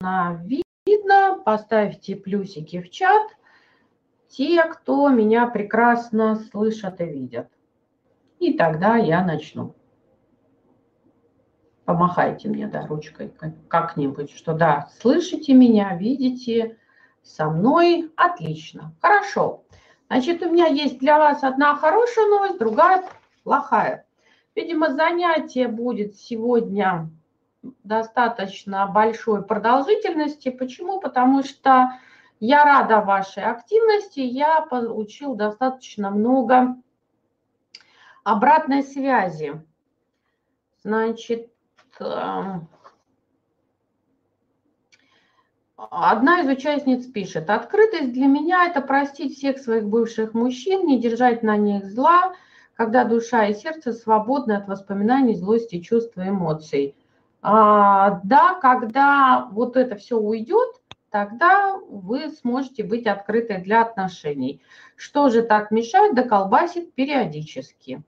видно, поставьте плюсики в чат. Те, кто меня прекрасно слышат и видят. И тогда я начну. Помахайте мне, да, ручкой как-нибудь, что да, слышите меня, видите, со мной. Отлично, хорошо. Значит, у меня есть для вас одна хорошая новость, другая плохая. Видимо, занятие будет сегодня достаточно большой продолжительности. Почему? Потому что я рада вашей активности, я получил достаточно много обратной связи. Значит, эм, одна из участниц пишет, открытость для меня – это простить всех своих бывших мужчин, не держать на них зла, когда душа и сердце свободны от воспоминаний, злости, чувств и эмоций. А, да, когда вот это все уйдет, тогда вы сможете быть открыты для отношений. Что же так мешает? Да колбасит периодически.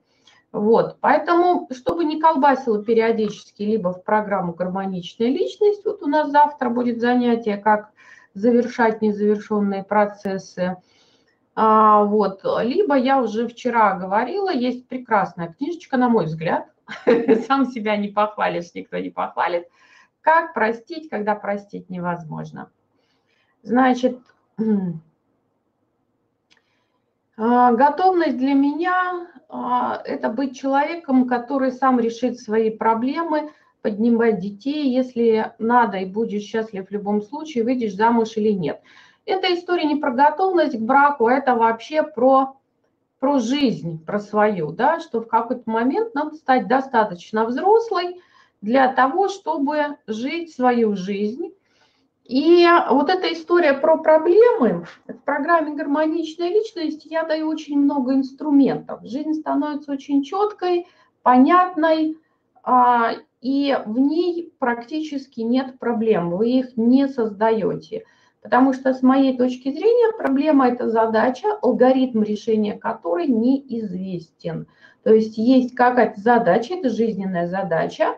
Вот, поэтому, чтобы не колбасило периодически, либо в программу «Гармоничная личность», вот у нас завтра будет занятие, как завершать незавершенные процессы, а, вот, либо я уже вчера говорила, есть прекрасная книжечка, на мой взгляд, сам себя не похвалишь, никто не похвалит. Как простить, когда простить невозможно? Значит, а, готовность для меня а, – это быть человеком, который сам решит свои проблемы, поднимать детей, если надо и будешь счастлив в любом случае, выйдешь замуж или нет. Эта история не про готовность к браку, а это вообще про про жизнь, про свою, да, что в какой-то момент надо стать достаточно взрослой для того, чтобы жить свою жизнь. И вот эта история про проблемы, в программе «Гармоничная личность» я даю очень много инструментов. Жизнь становится очень четкой, понятной, а, и в ней практически нет проблем, вы их не создаете – Потому что с моей точки зрения проблема – это задача, алгоритм решения которой неизвестен. То есть есть какая-то задача, это жизненная задача,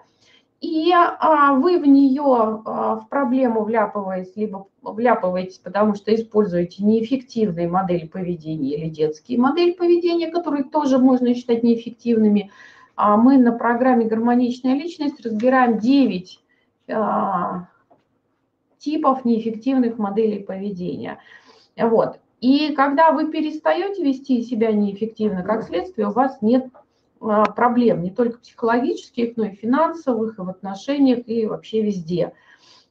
и а, вы в нее, а, в проблему вляпываетесь, либо вляпываетесь, потому что используете неэффективные модели поведения или детские модели поведения, которые тоже можно считать неэффективными. А мы на программе «Гармоничная личность» разбираем 9 типов неэффективных моделей поведения. Вот. И когда вы перестаете вести себя неэффективно, как следствие, у вас нет а, проблем, не только психологических, но и финансовых, и в отношениях, и вообще везде.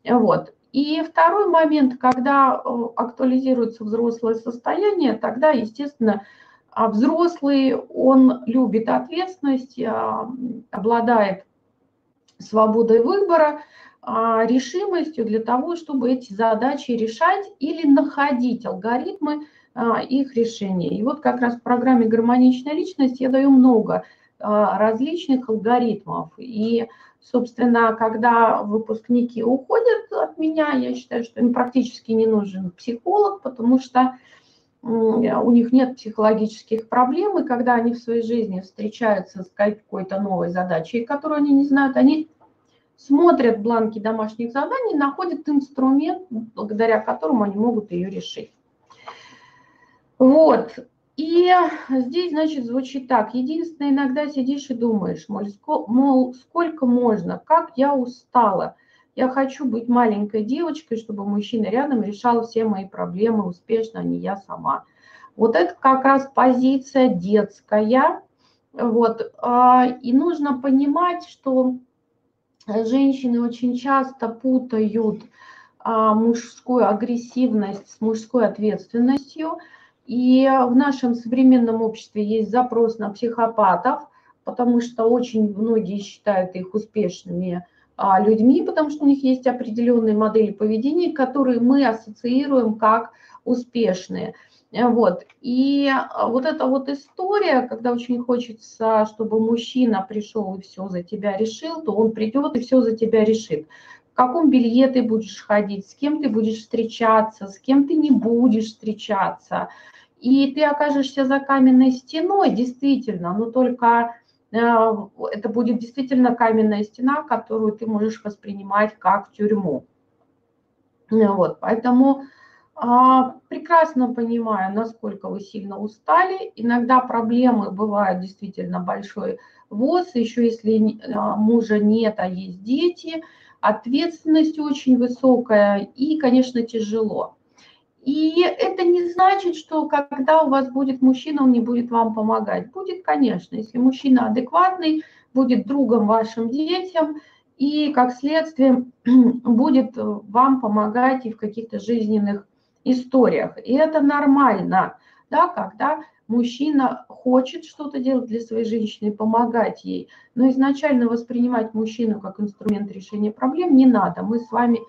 Вот. И второй момент, когда э, актуализируется взрослое состояние, тогда, естественно, а взрослый, он любит ответственность, а, обладает свободой выбора, решимостью для того, чтобы эти задачи решать или находить алгоритмы а, их решения. И вот как раз в программе «Гармоничная личность» я даю много а, различных алгоритмов. И, собственно, когда выпускники уходят от меня, я считаю, что им практически не нужен психолог, потому что у них нет психологических проблем, и когда они в своей жизни встречаются с какой-то новой задачей, которую они не знают, они смотрят бланки домашних заданий, находят инструмент, благодаря которому они могут ее решить. Вот. И здесь, значит, звучит так. Единственное, иногда сидишь и думаешь, мол, сколько можно, как я устала. Я хочу быть маленькой девочкой, чтобы мужчина рядом решал все мои проблемы успешно, а не я сама. Вот это как раз позиция детская. Вот. А, и нужно понимать, что женщины очень часто путают а, мужскую агрессивность с мужской ответственностью. И в нашем современном обществе есть запрос на психопатов, потому что очень многие считают их успешными а, людьми, потому что у них есть определенные модели поведения, которые мы ассоциируем как успешные. Э, вот. И а, вот эта вот история, когда очень хочется, чтобы мужчина пришел и все за тебя решил, то он придет и все за тебя решит. В каком белье ты будешь ходить, с кем ты будешь встречаться, с кем ты не будешь встречаться. И ты окажешься за каменной стеной, действительно, но только э, это будет действительно каменная стена, которую ты можешь воспринимать как тюрьму. Вот, поэтому прекрасно понимаю, насколько вы сильно устали. Иногда проблемы бывают действительно большой ВОЗ, еще если а, мужа нет, а есть дети, ответственность очень высокая и, конечно, тяжело. И это не значит, что когда у вас будет мужчина, он не будет вам помогать. Будет, конечно, если мужчина адекватный, будет другом вашим детям и, как следствие, будет вам помогать и в каких-то жизненных историях. И это нормально, да, когда мужчина хочет что-то делать для своей женщины, помогать ей, но изначально воспринимать мужчину как инструмент решения проблем не надо. Мы с вами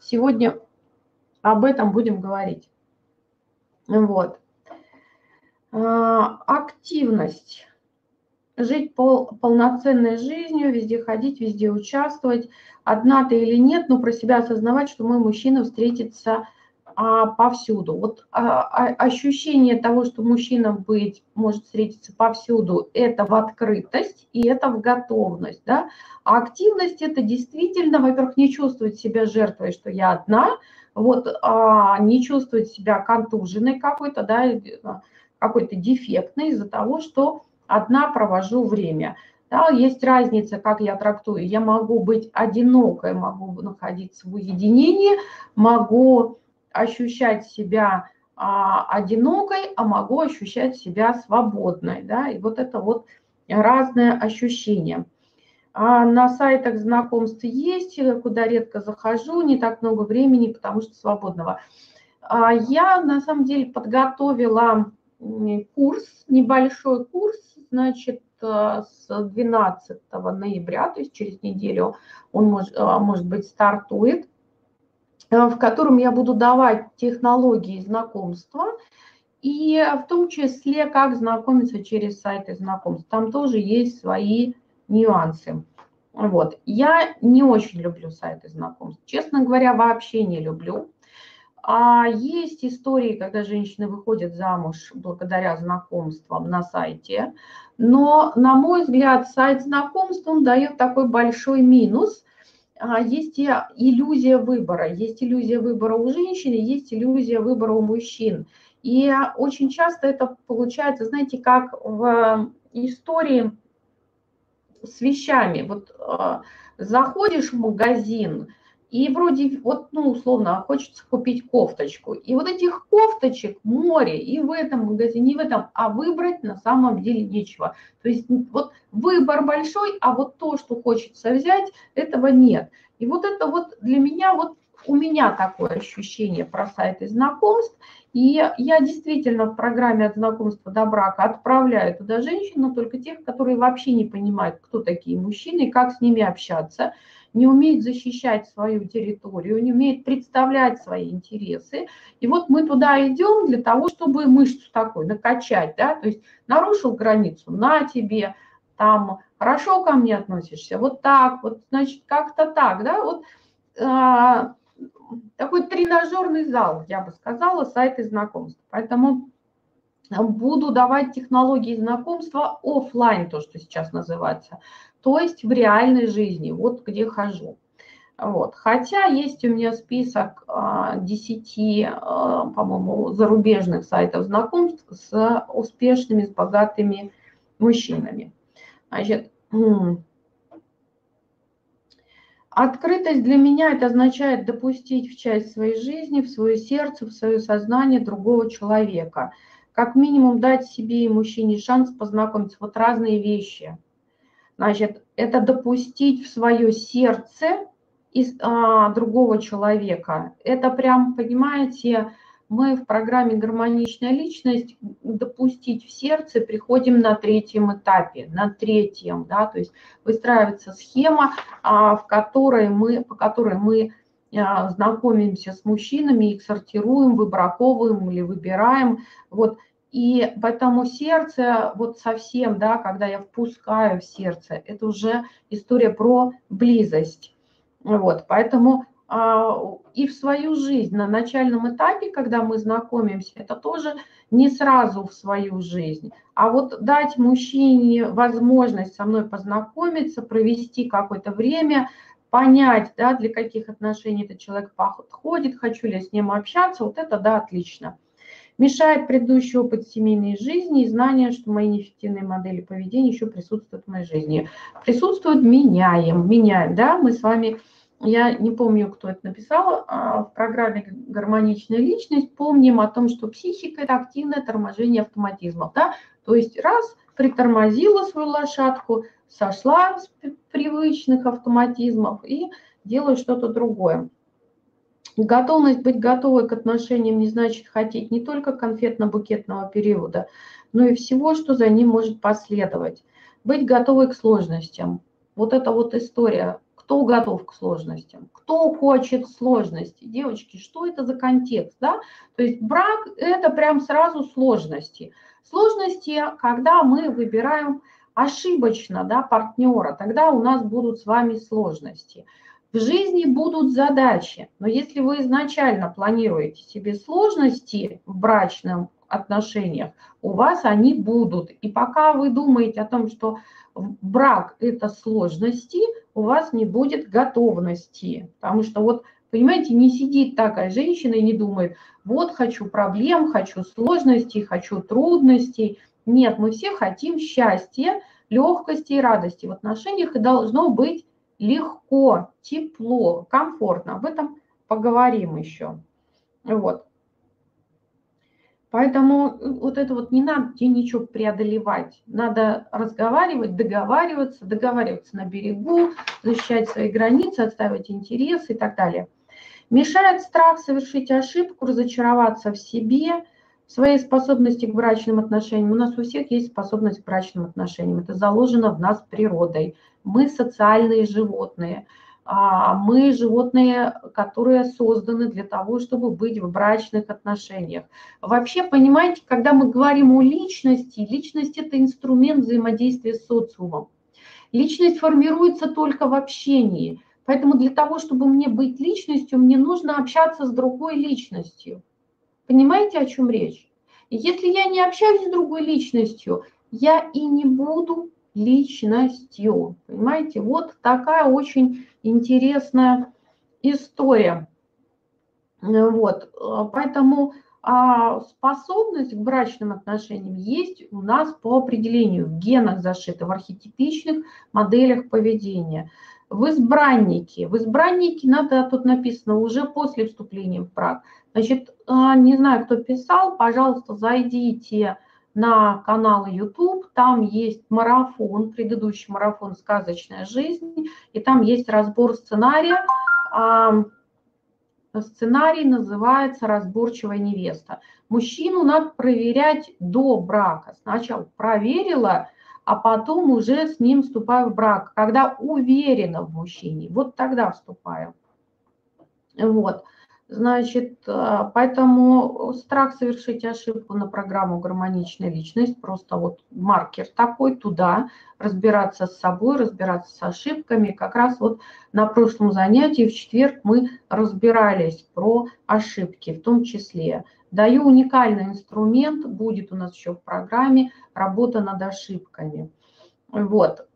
сегодня об этом будем говорить. Вот. А, активность. Жить пол, полноценной жизнью, везде ходить, везде участвовать. Одна ты или нет, но про себя осознавать, что мой мужчина встретится а, повсюду. Вот а, а, ощущение того, что мужчина быть может встретиться повсюду, это в открытость и это в готовность. Да? А активность это действительно, во-первых, не чувствовать себя жертвой, что я одна, вот, а, не чувствовать себя контуженной какой-то, да, какой-то дефектной из-за того, что одна провожу время. Да, есть разница, как я трактую. Я могу быть одинокой, могу находиться в уединении, могу ощущать себя а, одинокой, а могу ощущать себя свободной. Да? И вот это вот разное ощущение. А на сайтах знакомств есть, куда редко захожу, не так много времени, потому что свободного. А я на самом деле подготовила курс, небольшой курс, значит, э, с 12 ноября, то есть через неделю он может, э, может быть стартует. Э, в котором я буду давать технологии знакомства, и в том числе, как знакомиться через сайты знакомств. Там тоже есть свои нюансы. Вот. Я не очень люблю сайты знакомств. Честно говоря, вообще не люблю. А есть истории, когда женщины выходят замуж благодаря знакомствам на сайте. Но, на мой взгляд, сайт знакомств, он дает такой большой минус – а, есть иллюзия выбора. Есть иллюзия выбора у женщин, есть иллюзия выбора у мужчин. И очень часто это получается, знаете, как в истории с вещами. Вот а, заходишь в магазин, и вроде вот, ну, условно, хочется купить кофточку. И вот этих кофточек море и в этом магазине, и в этом, а выбрать на самом деле нечего. То есть вот выбор большой, а вот то, что хочется взять, этого нет. И вот это вот для меня, вот у меня такое ощущение про сайты знакомств. И я действительно в программе от знакомства до брака отправляю туда женщин, но только тех, которые вообще не понимают, кто такие мужчины и как с ними общаться не умеет защищать свою территорию, не умеет представлять свои интересы. И вот мы туда идем для того, чтобы мышцу такой накачать, да, то есть нарушил границу, на тебе, там, хорошо ко мне относишься, вот так, вот, значит, как-то так, да, вот а, такой тренажерный зал, я бы сказала, сайты знакомств. Поэтому буду давать технологии знакомства офлайн, то, что сейчас называется, то есть в реальной жизни, вот где хожу. Вот. Хотя есть у меня список 10, а, а, по-моему, зарубежных сайтов знакомств с успешными, с богатыми мужчинами. Значит, открытость для меня это означает допустить в часть своей жизни, в свое сердце, в свое сознание другого человека. Как минимум дать себе и мужчине шанс познакомиться. Вот разные вещи – Значит, это допустить в свое сердце из, а, другого человека. Это прям, понимаете, мы в программе «Гармоничная личность» допустить в сердце приходим на третьем этапе, на третьем, да, то есть выстраивается схема, а, в которой мы, по которой мы а, знакомимся с мужчинами, их сортируем, выбраковываем или выбираем. Вот и поэтому сердце, вот совсем, да, когда я впускаю в сердце, это уже история про близость. Вот, поэтому а, и в свою жизнь на начальном этапе, когда мы знакомимся, это тоже не сразу в свою жизнь, а вот дать мужчине возможность со мной познакомиться, провести какое-то время, понять, да, для каких отношений этот человек подходит, хочу ли я с ним общаться, вот это, да, отлично. Мешает предыдущий опыт семейной жизни и знание, что мои неэффективные модели поведения еще присутствуют в моей жизни. Присутствуют, меняем, меняем, да, мы с вами, я не помню, кто это написал, а в программе «Гармоничная личность» помним о том, что психика – это активное торможение автоматизмов, да, то есть раз притормозила свою лошадку, сошла с привычных автоматизмов и делает что-то другое. Готовность быть готовой к отношениям не значит хотеть не только конфетно-букетного периода, но и всего, что за ним может последовать. Быть готовой к сложностям. Вот эта вот история. Кто готов к сложностям? Кто хочет сложности? Девочки, что это за контекст? Да? То есть брак – это прям сразу сложности. Сложности, когда мы выбираем ошибочно да, партнера, тогда у нас будут с вами сложности. В жизни будут задачи, но если вы изначально планируете себе сложности в брачном отношениях, у вас они будут. И пока вы думаете о том, что брак – это сложности, у вас не будет готовности. Потому что вот, понимаете, не сидит такая женщина и не думает, вот хочу проблем, хочу сложностей, хочу трудностей. Нет, мы все хотим счастья, легкости и радости в отношениях, и должно быть легко, тепло, комфортно. Об этом поговорим еще. Вот. Поэтому э, вот это вот не надо тебе ничего преодолевать. Надо разговаривать, договариваться, договариваться на берегу, защищать свои границы, отстаивать интересы и так далее. Мешает страх совершить ошибку, разочароваться в себе – своей способности к брачным отношениям. У нас у всех есть способность к брачным отношениям. Это заложено в нас природой. Мы социальные животные. А, мы животные, которые созданы для того, чтобы быть в брачных отношениях. Вообще, понимаете, когда мы говорим о личности, личность – это инструмент взаимодействия с социумом. Личность формируется только в общении. Поэтому для того, чтобы мне быть личностью, мне нужно общаться с другой личностью. Понимаете, о чем речь? если я не общаюсь с другой личностью, я и не буду личностью. Понимаете, вот такая очень интересная история. Вот, поэтому а способность к брачным отношениям есть у нас по определению в генах зашита, в архетипичных моделях поведения. В избраннике, в избраннике надо, тут написано, уже после вступления в брак – Значит, а, не знаю, кто писал, пожалуйста, зайдите на канал YouTube, там есть марафон, предыдущий марафон «Сказочная жизнь», и там есть разбор сценария. А, сценарий называется «Разборчивая невеста». Мужчину надо проверять до брака. Сначала проверила, а потом уже с ним вступаю в брак, когда уверена в мужчине. Вот тогда вступаю. Вот. Значит, э, поэтому страх совершить ошибку на программу «Гармоничная личность» просто вот маркер такой туда, разбираться с собой, разбираться с ошибками. Как раз вот на прошлом занятии в четверг мы разбирались про ошибки в том числе. Даю уникальный инструмент, будет у нас еще в программе работа над ошибками. Вот.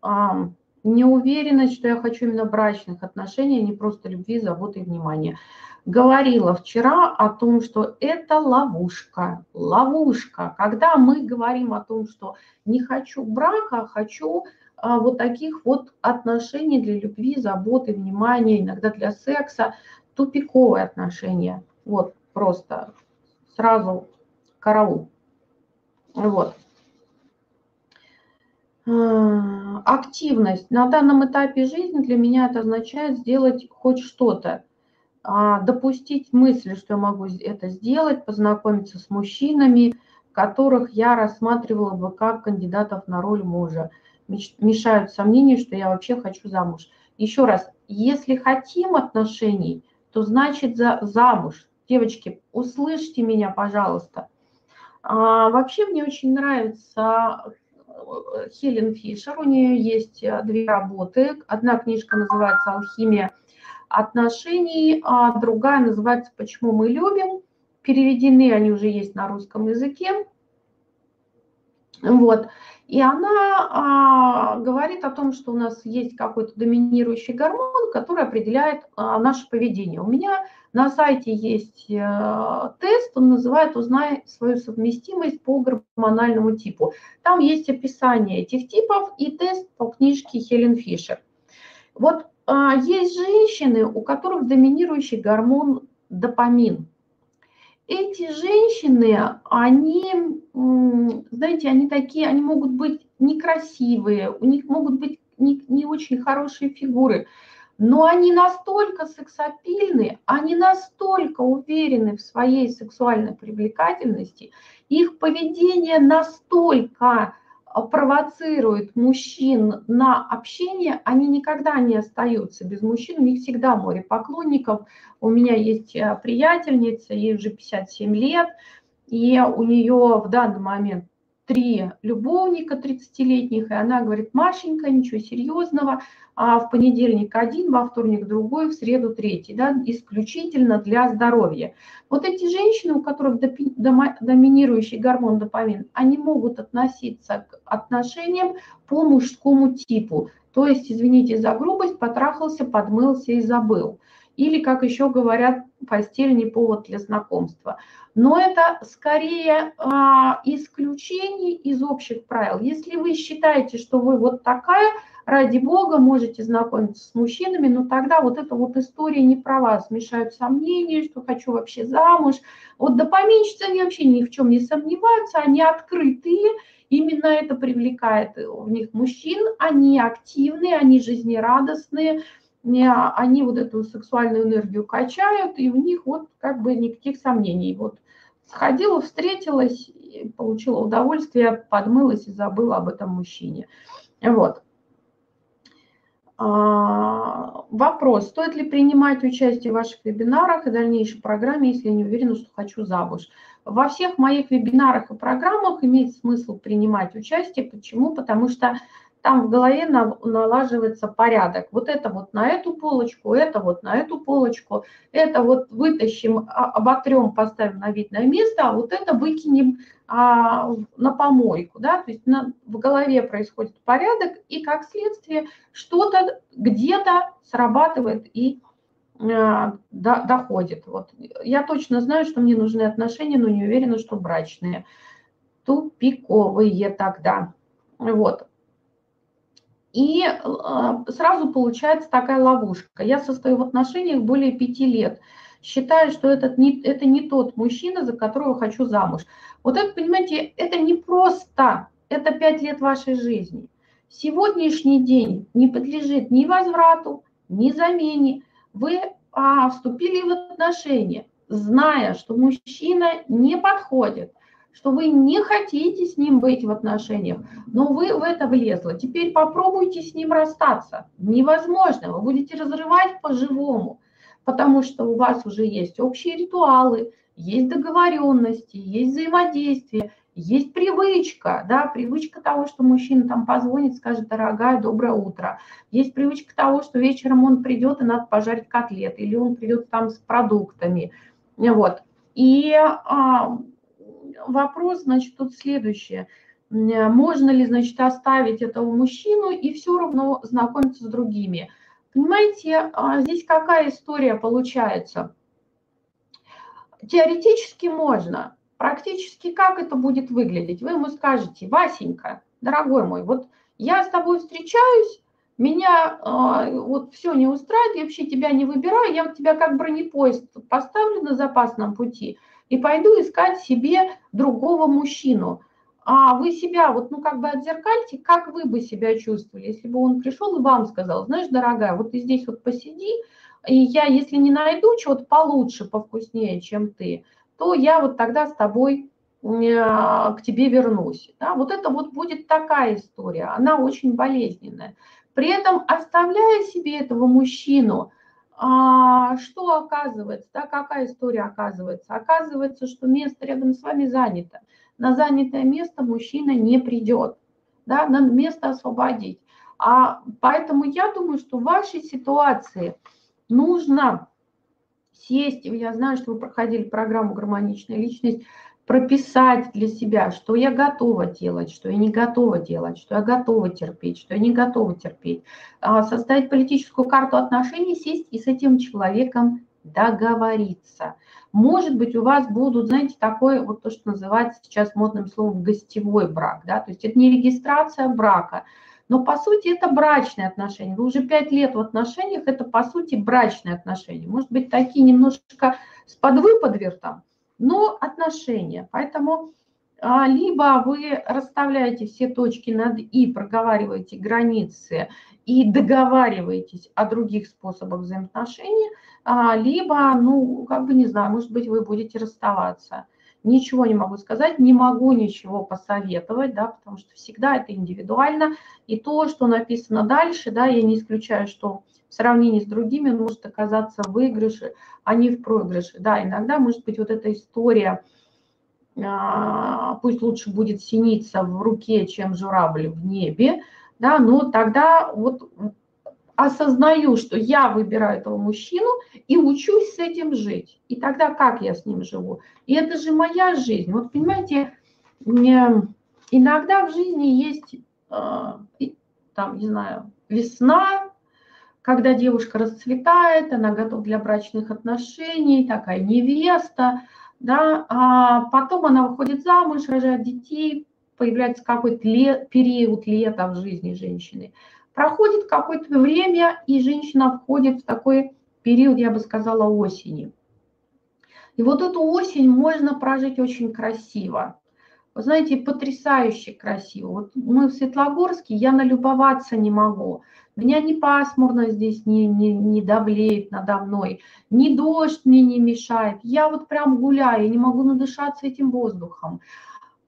Неуверенность, что я хочу именно брачных отношений, а не просто любви, заботы и внимания говорила вчера о том, что это ловушка. Ловушка. Когда мы говорим о том, что не хочу брака, а хочу а, вот таких вот отношений для любви, заботы, внимания, иногда для секса, тупиковые отношения. Вот просто сразу караул. Вот. А, активность. На данном этапе жизни для меня это означает сделать хоть что-то а, допустить мысль, что я могу это сделать, познакомиться с мужчинами, которых я рассматривала бы как кандидатов на роль мужа. Мешают сомнения, что я вообще хочу замуж. Еще раз, если хотим отношений, то значит за, замуж. Девочки, услышьте меня, пожалуйста. А, вообще мне очень нравится э, Хелен Фишер. У нее есть э, две работы. Одна книжка называется «Алхимия отношений, а другая называется «Почему мы любим». Переведены они уже есть на русском языке. Вот. И она а, говорит о том, что у нас есть какой-то доминирующий гормон, который определяет а, наше поведение. У меня на сайте есть а, тест, он называет «Узнай свою совместимость по гормональному типу». Там есть описание этих типов и тест по книжке Хелен Фишер. Вот а, есть женщины, у которых доминирующий гормон допамин. Эти женщины, они, знаете, они такие, они могут быть некрасивые, у них могут быть не, не очень хорошие фигуры, но они настолько сексапильны, они настолько уверены в своей сексуальной привлекательности, их поведение настолько провоцирует мужчин на общение, они никогда не остаются без мужчин, у них всегда море поклонников. У меня есть э, приятельница, ей уже 57 лет, и у нее в данный момент три любовника 30-летних, и она говорит, Машенька, ничего серьезного, а в понедельник один, во вторник другой, в среду третий, да, исключительно для здоровья. Вот эти женщины, у которых доминирующий гормон допамин, они могут относиться к отношениям по мужскому типу. То есть, извините за грубость, потрахался, подмылся и забыл. Или, как еще говорят, постель не повод для знакомства. Но это скорее а, исключение из общих правил. Если вы считаете, что вы вот такая, ради бога, можете знакомиться с мужчинами, но тогда вот эта вот история не про вас. Мешают сомнения, что хочу вообще замуж. Вот допаминщицы, они вообще ни в чем не сомневаются, они открытые, именно это привлекает у них мужчин, они активные, они жизнерадостные, они вот эту сексуальную энергию качают, и у них вот как бы никаких сомнений. Вот сходила, встретилась, получила удовольствие, подмылась и забыла об этом мужчине. Вот. А, вопрос, стоит ли принимать участие в ваших вебинарах и дальнейшей программе, если не уверена, что хочу замуж? Во всех моих вебинарах и программах имеет смысл принимать участие. Почему? Потому что там в голове налаживается порядок. Вот это вот на эту полочку, это вот на эту полочку, это вот вытащим, а, оботрем, поставим на видное место, а вот это выкинем а, на помойку. Да? То есть на, в голове происходит порядок, и как следствие что-то где-то срабатывает и а, до, доходит. Вот. Я точно знаю, что мне нужны отношения, но не уверена, что брачные. Тупиковые тогда. Вот. И а, сразу получается такая ловушка. Я состою в отношениях более пяти лет. Считаю, что этот не, это не тот мужчина, за которого хочу замуж. Вот это, понимаете, это не просто, это пять лет вашей жизни. Сегодняшний день не подлежит ни возврату, ни замене. Вы а, вступили в отношения, зная, что мужчина не подходит, что вы не хотите с ним быть в отношениях, но вы в это влезли. Теперь попробуйте с ним расстаться. Невозможно, вы будете разрывать по-живому, потому что у вас уже есть общие ритуалы, есть договоренности, есть взаимодействие, есть привычка, да, привычка того, что мужчина там позвонит, скажет, дорогая, доброе утро. Есть привычка того, что вечером он придет и надо пожарить котлеты, или он придет там с продуктами. Вот. И а, вопрос, значит, тут следующее. Можно ли, значит, оставить этого мужчину и все равно знакомиться с другими? Понимаете, а, здесь какая история получается? Теоретически можно. Практически как это будет выглядеть? Вы ему скажете, Васенька, дорогой мой, вот я с тобой встречаюсь, меня э, вот все не устраивает, я вообще тебя не выбираю, я тебя как бронепоезд поставлю на запасном пути – и пойду искать себе другого мужчину. А вы себя вот, ну, как бы отзеркальте, как вы бы себя чувствовали, если бы он пришел и вам сказал, знаешь, дорогая, вот ты здесь вот посиди, и я, если не найду чего-то получше, повкуснее, чем ты, то я вот тогда с тобой э, к тебе вернусь. Да? Вот это вот будет такая история, она очень болезненная. При этом оставляя себе этого мужчину, а что оказывается, да, какая история оказывается? Оказывается, что место рядом с вами занято. На занятое место мужчина не придет, да, надо место освободить. А поэтому я думаю, что в вашей ситуации нужно сесть, я знаю, что вы проходили программу «Гармоничная личность», прописать для себя, что я готова делать, что я не готова делать, что я готова терпеть, что я не готова терпеть. А, составить политическую карту отношений, сесть и с этим человеком договориться. Может быть, у вас будут, знаете, такое, вот то, что называется сейчас модным словом, гостевой брак, да, то есть это не регистрация брака, но по сути это брачные отношения. Вы уже пять лет в отношениях, это по сути брачные отношения. Может быть, такие немножечко с подвыподвертом, но отношения. Поэтому а, либо вы расставляете все точки над «и», проговариваете границы и договариваетесь о других способах взаимоотношений, а, либо, ну, как бы не знаю, может быть, вы будете расставаться. Ничего не могу сказать, не могу ничего посоветовать, да, потому что всегда это индивидуально. И то, что написано дальше, да, я не исключаю, что в сравнении с другими может оказаться в выигрыше, а не в проигрыше. Да, иногда может быть вот эта история, а, пусть лучше будет синица в руке, чем журавль в небе, да, но тогда вот осознаю, что я выбираю этого мужчину и учусь с этим жить. И тогда как я с ним живу? И это же моя жизнь. Вот понимаете, иногда в жизни есть, а, там, не знаю, весна, когда девушка расцветает, она готова для брачных отношений, такая невеста, да, а потом она выходит замуж, рожает детей, появляется какой-то лет, период лета в жизни женщины. Проходит какое-то время, и женщина входит в такой период, я бы сказала, осени. И вот эту осень можно прожить очень красиво. Вы знаете, потрясающе красиво. Вот мы в Светлогорске, я налюбоваться не могу. Меня не пасмурно здесь не, не, не давлеет надо мной, ни дождь мне не мешает. Я вот прям гуляю, не могу надышаться этим воздухом.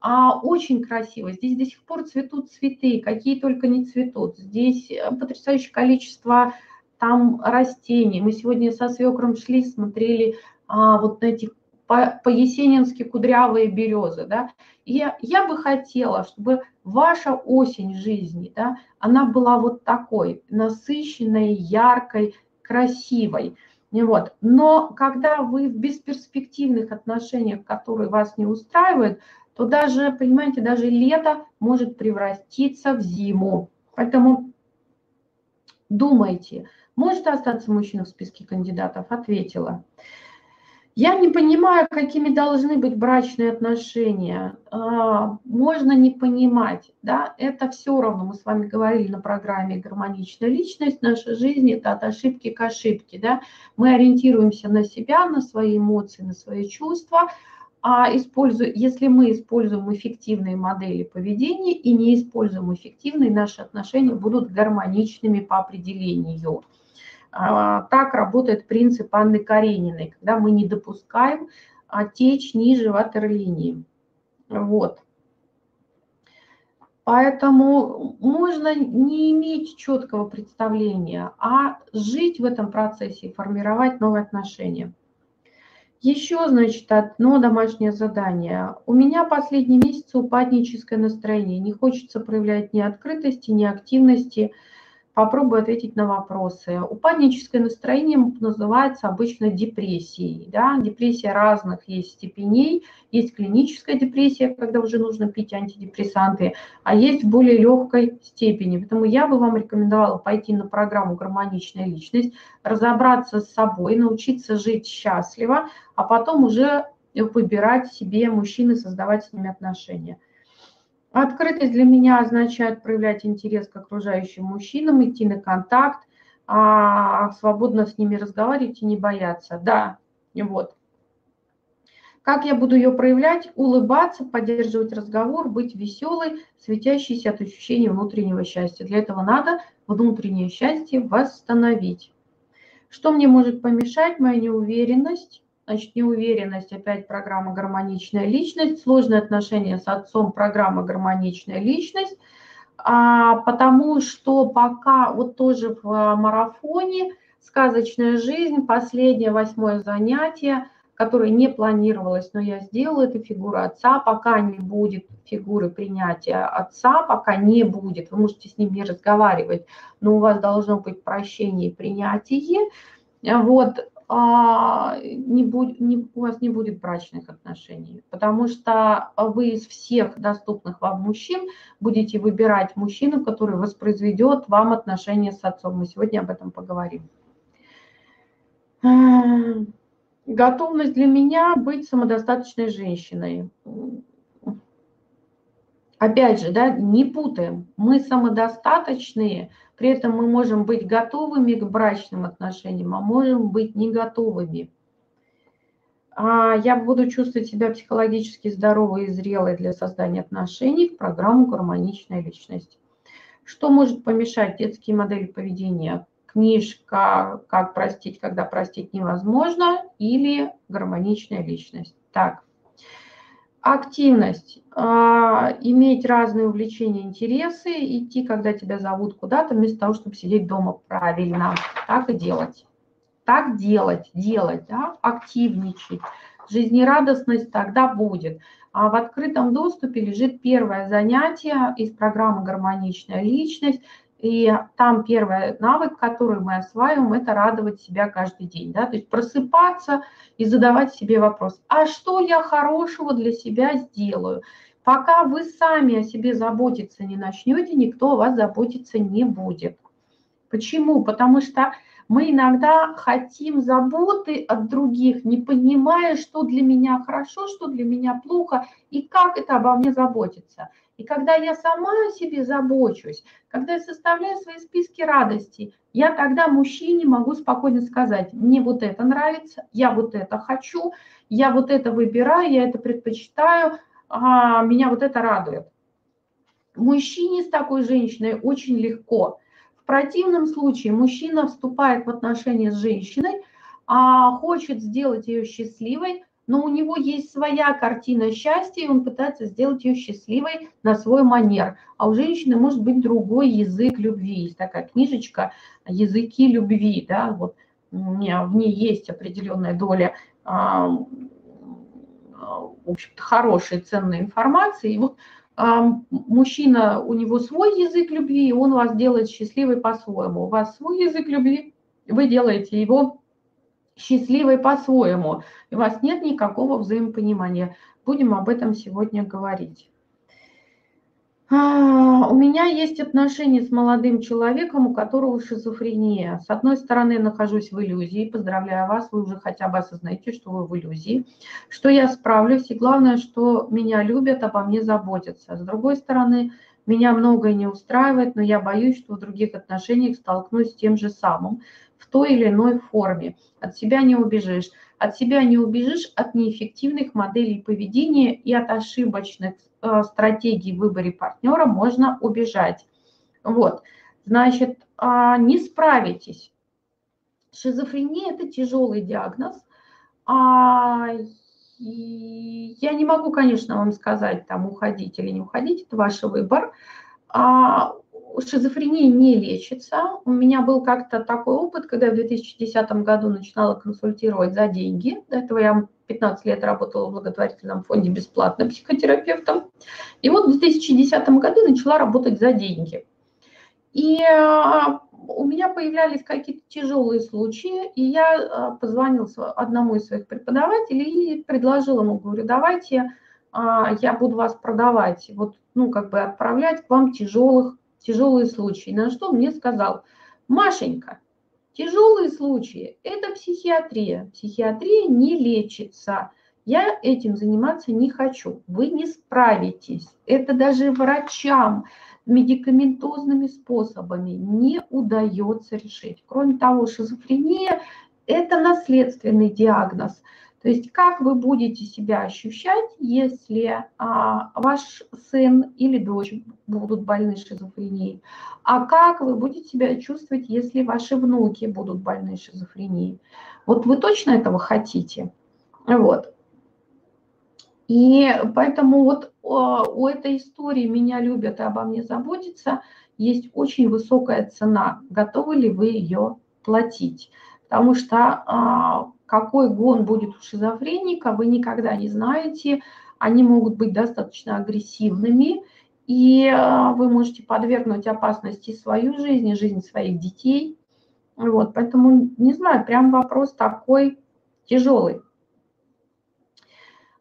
А очень красиво. Здесь до сих пор цветут цветы, какие только не цветут. Здесь э, потрясающее количество там растений. Мы сегодня со свекром шли, смотрели а, вот на эти по-есенински кудрявые березы. Да? И я, бы хотела, чтобы ваша осень жизни, да, она была вот такой, насыщенной, яркой, красивой. Вот. Но когда вы в бесперспективных отношениях, которые вас не устраивают, то даже, понимаете, даже лето может превратиться в зиму. Поэтому думайте, может остаться мужчина в списке кандидатов? Ответила. Я не понимаю, какими должны быть брачные отношения. А, можно не понимать, да, это все равно, мы с вами говорили на программе «Гармоничная личность», наша жизнь – это от ошибки к ошибке, да. Мы ориентируемся на себя, на свои эмоции, на свои чувства – а используя, если мы используем эффективные модели поведения и не используем эффективные, наши отношения будут гармоничными по определению. А, так работает принцип Анны Карениной, когда мы не допускаем течь ниже ватерлинии. Вот. Поэтому можно не иметь четкого представления, а жить в этом процессе и формировать новые отношения. Еще, значит, одно домашнее задание. У меня последние месяцы упадническое настроение. Не хочется проявлять ни открытости, ни активности попробую ответить на вопросы. Упадническое настроение называется обычно депрессией. Да? Депрессия разных есть степеней. Есть клиническая депрессия, когда уже нужно пить антидепрессанты, а есть в более легкой степени. Поэтому я бы вам рекомендовала пойти на программу «Гармоничная личность», разобраться с собой, научиться жить счастливо, а потом уже выбирать себе мужчин и создавать с ними отношения. Открытость для меня означает проявлять интерес к окружающим мужчинам, идти на контакт, а свободно с ними разговаривать и не бояться. Да, вот. Как я буду ее проявлять? Улыбаться, поддерживать разговор, быть веселой, светящейся от ощущения внутреннего счастья. Для этого надо внутреннее счастье восстановить. Что мне может помешать? Моя неуверенность, Значит, неуверенность, опять программа «Гармоничная личность», сложные отношения с отцом, программа «Гармоничная личность», а, потому что пока вот тоже в а, марафоне «Сказочная жизнь», последнее восьмое занятие, которое не планировалось, но я сделала, это фигура отца, пока не будет фигуры принятия отца, пока не будет, вы можете с ним не разговаривать, но у вас должно быть прощение и принятие, вот, а, не будь, не, у вас не будет брачных отношений, потому что вы из всех доступных вам мужчин будете выбирать мужчину, который воспроизведет вам отношения с отцом. Мы сегодня об этом поговорим. Готовность для меня быть самодостаточной женщиной. Опять же, да, не путаем. Мы самодостаточные, при этом мы можем быть готовыми к брачным отношениям, а можем быть не готовыми. А я буду чувствовать себя психологически здоровой и зрелой для создания отношений в программу «Гармоничная личность». Что может помешать детские модели поведения? Книжка «Как простить, когда простить невозможно» или «Гармоничная личность». Так, Активность. А, иметь разные увлечения, интересы, идти, когда тебя зовут куда-то, вместо того, чтобы сидеть дома правильно. Так и делать. Так делать, делать, да? активничать. Жизнерадостность тогда будет. А в открытом доступе лежит первое занятие из программы «Гармоничная личность». И там первый навык, который мы осваиваем, это радовать себя каждый день. Да? То есть просыпаться и задавать себе вопрос, а что я хорошего для себя сделаю? Пока вы сами о себе заботиться не начнете, никто о вас заботиться не будет. Почему? Потому что мы иногда хотим заботы от других, не понимая, что для меня хорошо, что для меня плохо и как это обо мне заботиться. И когда я сама о себе забочусь, когда я составляю свои списки радостей, я тогда мужчине могу спокойно сказать, мне вот это нравится, я вот это хочу, я вот это выбираю, я это предпочитаю, а меня вот это радует. Мужчине с такой женщиной очень легко. В противном случае мужчина вступает в отношения с женщиной, а хочет сделать ее счастливой, но у него есть своя картина счастья, и он пытается сделать ее счастливой на свой манер. А у женщины может быть другой язык любви. Есть такая книжечка «Языки любви». Да? Вот в ней есть определенная доля в общем-то, хорошей, ценной информации. И вот мужчина, у него свой язык любви, и он вас делает счастливой по-своему. У вас свой язык любви, вы делаете его счастливой по-своему. У вас нет никакого взаимопонимания. Будем об этом сегодня говорить. А, у меня есть отношения с молодым человеком, у которого шизофрения. С одной стороны, нахожусь в иллюзии. Поздравляю вас, вы уже хотя бы осознаете, что вы в иллюзии. Что я справлюсь, и главное, что меня любят, обо мне заботятся. С другой стороны, меня многое не устраивает, но я боюсь, что в других отношениях столкнусь с тем же самым той или иной форме. От себя не убежишь. От себя не убежишь от неэффективных моделей поведения и от ошибочных э, стратегий в выборе партнера можно убежать. Вот, значит, э, не справитесь. Шизофрения – это тяжелый диагноз. А, я не могу, конечно, вам сказать, там, уходить или не уходить, это ваш выбор. А, шизофрения не лечится. У меня был как-то такой опыт, когда я в 2010 году начинала консультировать за деньги. До этого я 15 лет работала в благотворительном фонде бесплатно психотерапевтом. И вот в 2010 году начала работать за деньги. И а, у меня появлялись какие-то тяжелые случаи, и я а, позвонила одному из своих преподавателей и предложила ему, говорю, давайте а, я буду вас продавать, вот, ну, как бы отправлять к вам тяжелых тяжелые случаи. На что мне сказал, Машенька, тяжелые случаи – это психиатрия. Психиатрия не лечится. Я этим заниматься не хочу. Вы не справитесь. Это даже врачам медикаментозными способами не удается решить. Кроме того, шизофрения – это наследственный диагноз – то есть как вы будете себя ощущать, если а, ваш сын или дочь будут больны шизофренией, а как вы будете себя чувствовать, если ваши внуки будут больны шизофренией. Вот вы точно этого хотите? Вот. И поэтому вот у этой истории «Меня любят и обо мне заботятся» есть очень высокая цена. Готовы ли вы ее платить? Потому что а, какой гон будет у шизофреника, вы никогда не знаете. Они могут быть достаточно агрессивными, и а, вы можете подвергнуть опасности свою жизнь и жизнь своих детей. Вот, поэтому, не знаю, прям вопрос такой тяжелый.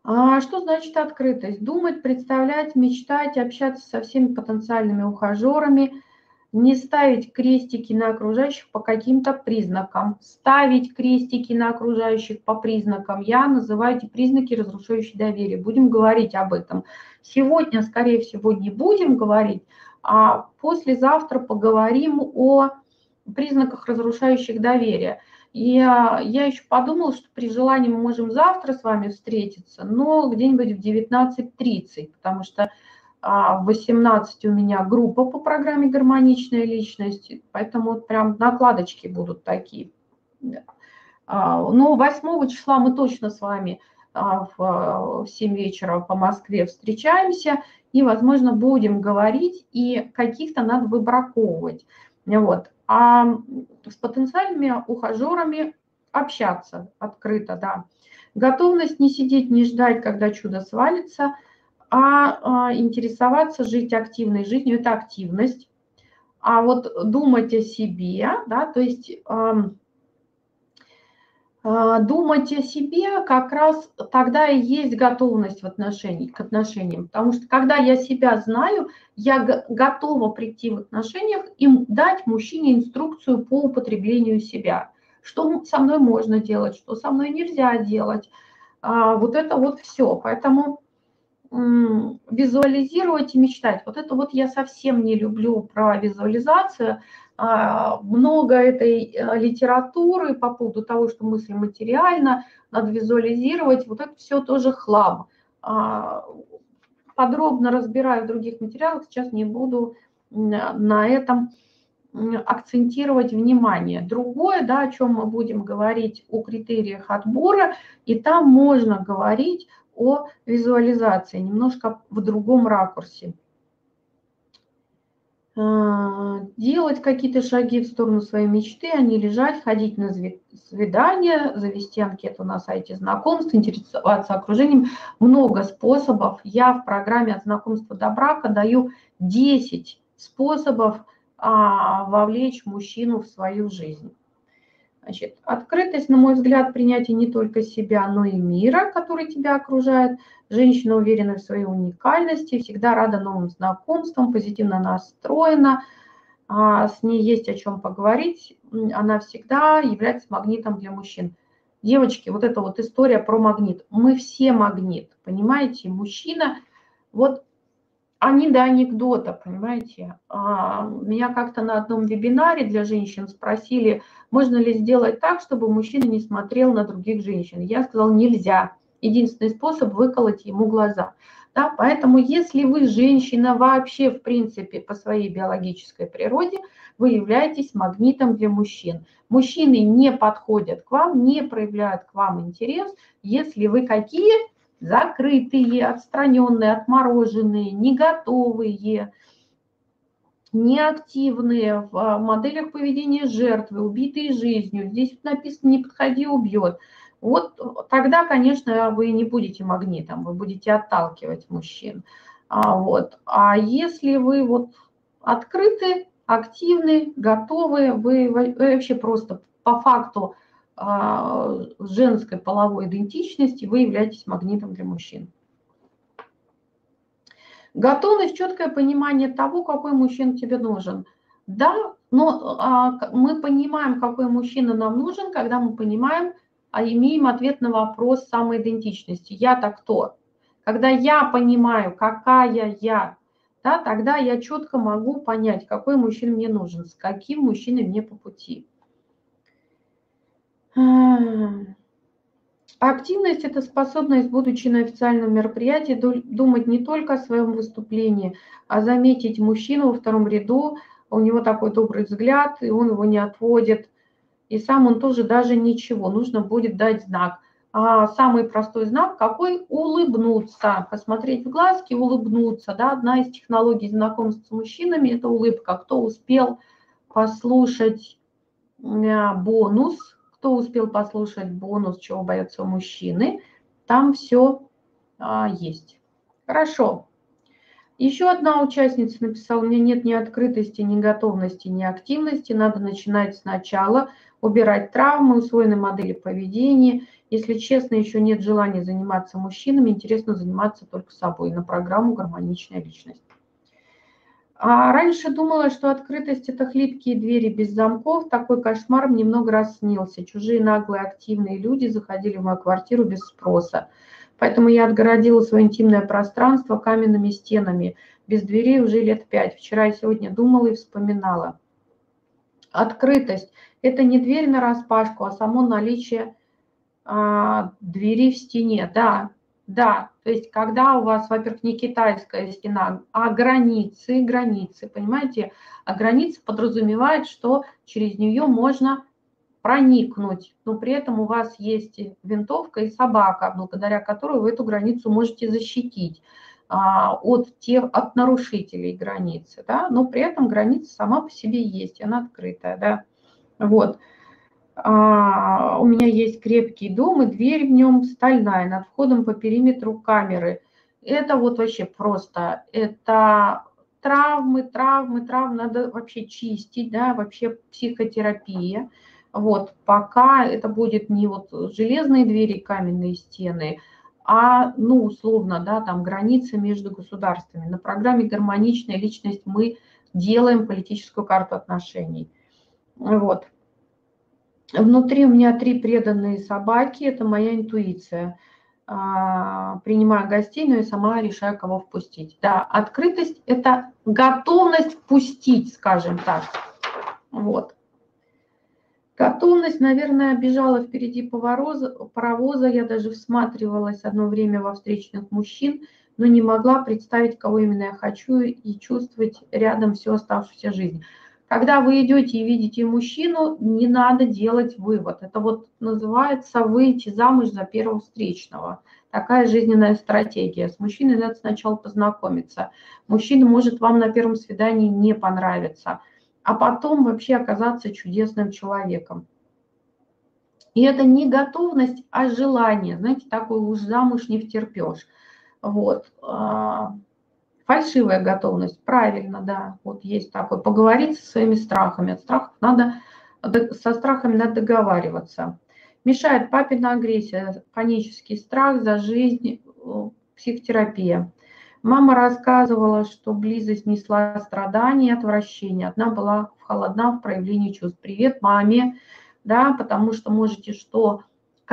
А что значит открытость? Думать, представлять, мечтать, общаться со всеми потенциальными ухажерами, не ставить крестики на окружающих по каким-то признакам. Ставить крестики на окружающих по признакам. Я называю эти признаки разрушающие доверие. Будем говорить об этом. Сегодня, скорее всего, не будем говорить, а послезавтра поговорим о признаках разрушающих доверие. И я еще подумала, что при желании мы можем завтра с вами встретиться, но где-нибудь в 19.30, потому что а, в 18 у меня группа по программе «Гармоничная личность», поэтому вот прям накладочки будут такие. А, но 8 числа мы точно с вами а, в 7 вечера по Москве встречаемся, и, возможно, будем говорить, и каких-то надо выбраковывать. Вот а с потенциальными ухажерами общаться открыто, да. Готовность не сидеть, не ждать, когда чудо свалится, а, а интересоваться, жить активной жизнью – это активность. А вот думать о себе, да, то есть а, думать о себе как раз тогда и есть готовность в отношении, к отношениям. Потому что когда я себя знаю, я готова прийти в отношениях и дать мужчине инструкцию по употреблению себя. Что со мной можно делать, что со мной нельзя делать. А, вот это вот все. Поэтому визуализировать и мечтать. Вот это вот я совсем не люблю про визуализацию – а, много этой э, литературы по поводу того, что мысль материальна, надо визуализировать, вот это все тоже хлам. А, подробно разбираю в других материалах, сейчас не буду на этом акцентировать внимание. Другое, да, о чем мы будем говорить, о критериях отбора, и там можно говорить о визуализации, немножко в другом ракурсе. А, делать какие-то шаги в сторону своей мечты, а не лежать, ходить на свидание, завести анкету на сайте знакомств, интересоваться окружением. Много способов. Я в программе «От знакомства до брака» даю 10 способов а, вовлечь мужчину в свою жизнь. Значит, открытость, на мой взгляд, принятие не только себя, но и мира, который тебя окружает. Женщина уверена в своей уникальности, всегда рада новым знакомствам, позитивно настроена, а, с ней есть о чем поговорить. Она всегда является магнитом для мужчин. Девочки, вот эта вот история про магнит. Мы все магнит, понимаете? Мужчина, вот они до анекдота, понимаете. А, меня как-то на одном вебинаре для женщин спросили, можно ли сделать так, чтобы мужчина не смотрел на других женщин. Я сказала, нельзя. Единственный способ выколоть ему глаза. Да, поэтому если вы женщина вообще, в принципе, по своей биологической природе, вы являетесь магнитом для мужчин. Мужчины не подходят к вам, не проявляют к вам интерес, если вы какие? Закрытые, отстраненные, отмороженные, не готовые, неактивные в а, моделях поведения жертвы, убитые жизнью. Здесь написано «не подходи, убьет». Вот тогда, конечно, вы не будете магнитом, вы будете отталкивать мужчин. А, вот. а если вы вот открыты, активны, готовы, вы, вообще просто по факту женской половой идентичности, вы являетесь магнитом для мужчин. Готовность, четкое понимание того, какой мужчина тебе нужен. Да, но а, мы понимаем, какой мужчина нам нужен, когда мы понимаем, а имеем ответ на вопрос самоидентичности. Я-то кто? Когда я понимаю, какая я, да, тогда я четко могу понять, какой мужчина мне нужен, с каким мужчиной мне по пути. Активность – это способность, будучи на официальном мероприятии, думать не только о своем выступлении, а заметить мужчину во втором ряду, у него такой добрый взгляд, и он его не отводит. И сам он тоже даже ничего, нужно будет дать знак. А самый простой знак какой? Улыбнуться, посмотреть в глазки, улыбнуться. Да? Одна из технологий знакомства с мужчинами – это улыбка. Кто успел послушать э, бонус – кто успел послушать бонус «Чего боятся мужчины», там все а, есть. Хорошо. Еще одна участница написала, у меня нет ни открытости, ни готовности, ни активности, надо начинать сначала, убирать травмы, усвоенные модели поведения. Если честно, еще нет желания заниматься мужчинами, интересно заниматься только собой на программу «Гармоничная личность». А раньше думала, что открытость – это хлипкие двери без замков. Такой кошмар мне много раз снился. Чужие наглые активные люди заходили в мою квартиру без спроса. Поэтому я отгородила свое интимное пространство каменными стенами. Без дверей уже лет пять. Вчера и сегодня думала и вспоминала. Открытость – это не дверь на распашку, а само наличие а, двери в стене. Да, да. То есть когда у вас, во-первых, не китайская стена, а границы, границы, понимаете? А граница подразумевает, что через нее можно проникнуть, но при этом у вас есть винтовка и собака, благодаря которой вы эту границу можете защитить а, от тех, от нарушителей границы, да, но при этом граница сама по себе есть, она открытая, да, вот. А, у меня есть крепкий дом, и дверь в нем стальная, над входом по периметру камеры. Это вот вообще просто, это травмы, травмы, травмы, надо вообще чистить, да, вообще психотерапия, вот, пока это будет не вот железные двери, каменные стены, а, ну, условно, да, там границы между государствами. На программе «Гармоничная личность» мы делаем политическую карту отношений. Вот. Внутри у меня три преданные собаки, это моя интуиция. А, принимаю гостей, но и сама решаю, кого впустить. Да, открытость – это готовность впустить, скажем так. Вот. Готовность, наверное, бежала впереди паровоза. Я даже всматривалась одно время во встречных мужчин, но не могла представить, кого именно я хочу и чувствовать рядом всю оставшуюся жизнь. Когда вы идете и видите мужчину, не надо делать вывод. Это вот называется выйти замуж за первого встречного. Такая жизненная стратегия. С мужчиной надо сначала познакомиться. Мужчина может вам на первом свидании не понравиться – а потом вообще оказаться чудесным человеком. И это не готовность, а желание. Знаете, такой уж замуж не втерпешь. Вот. Фальшивая готовность, правильно, да. Вот есть такой. Поговорить со своими страхами. От страхов надо, со страхами надо договариваться. Мешает папина агрессия, панический страх за жизнь, э, психотерапия. Мама рассказывала, что близость несла страдания и отвращение. Одна была холодна в проявлении чувств. Привет маме, да, потому что можете что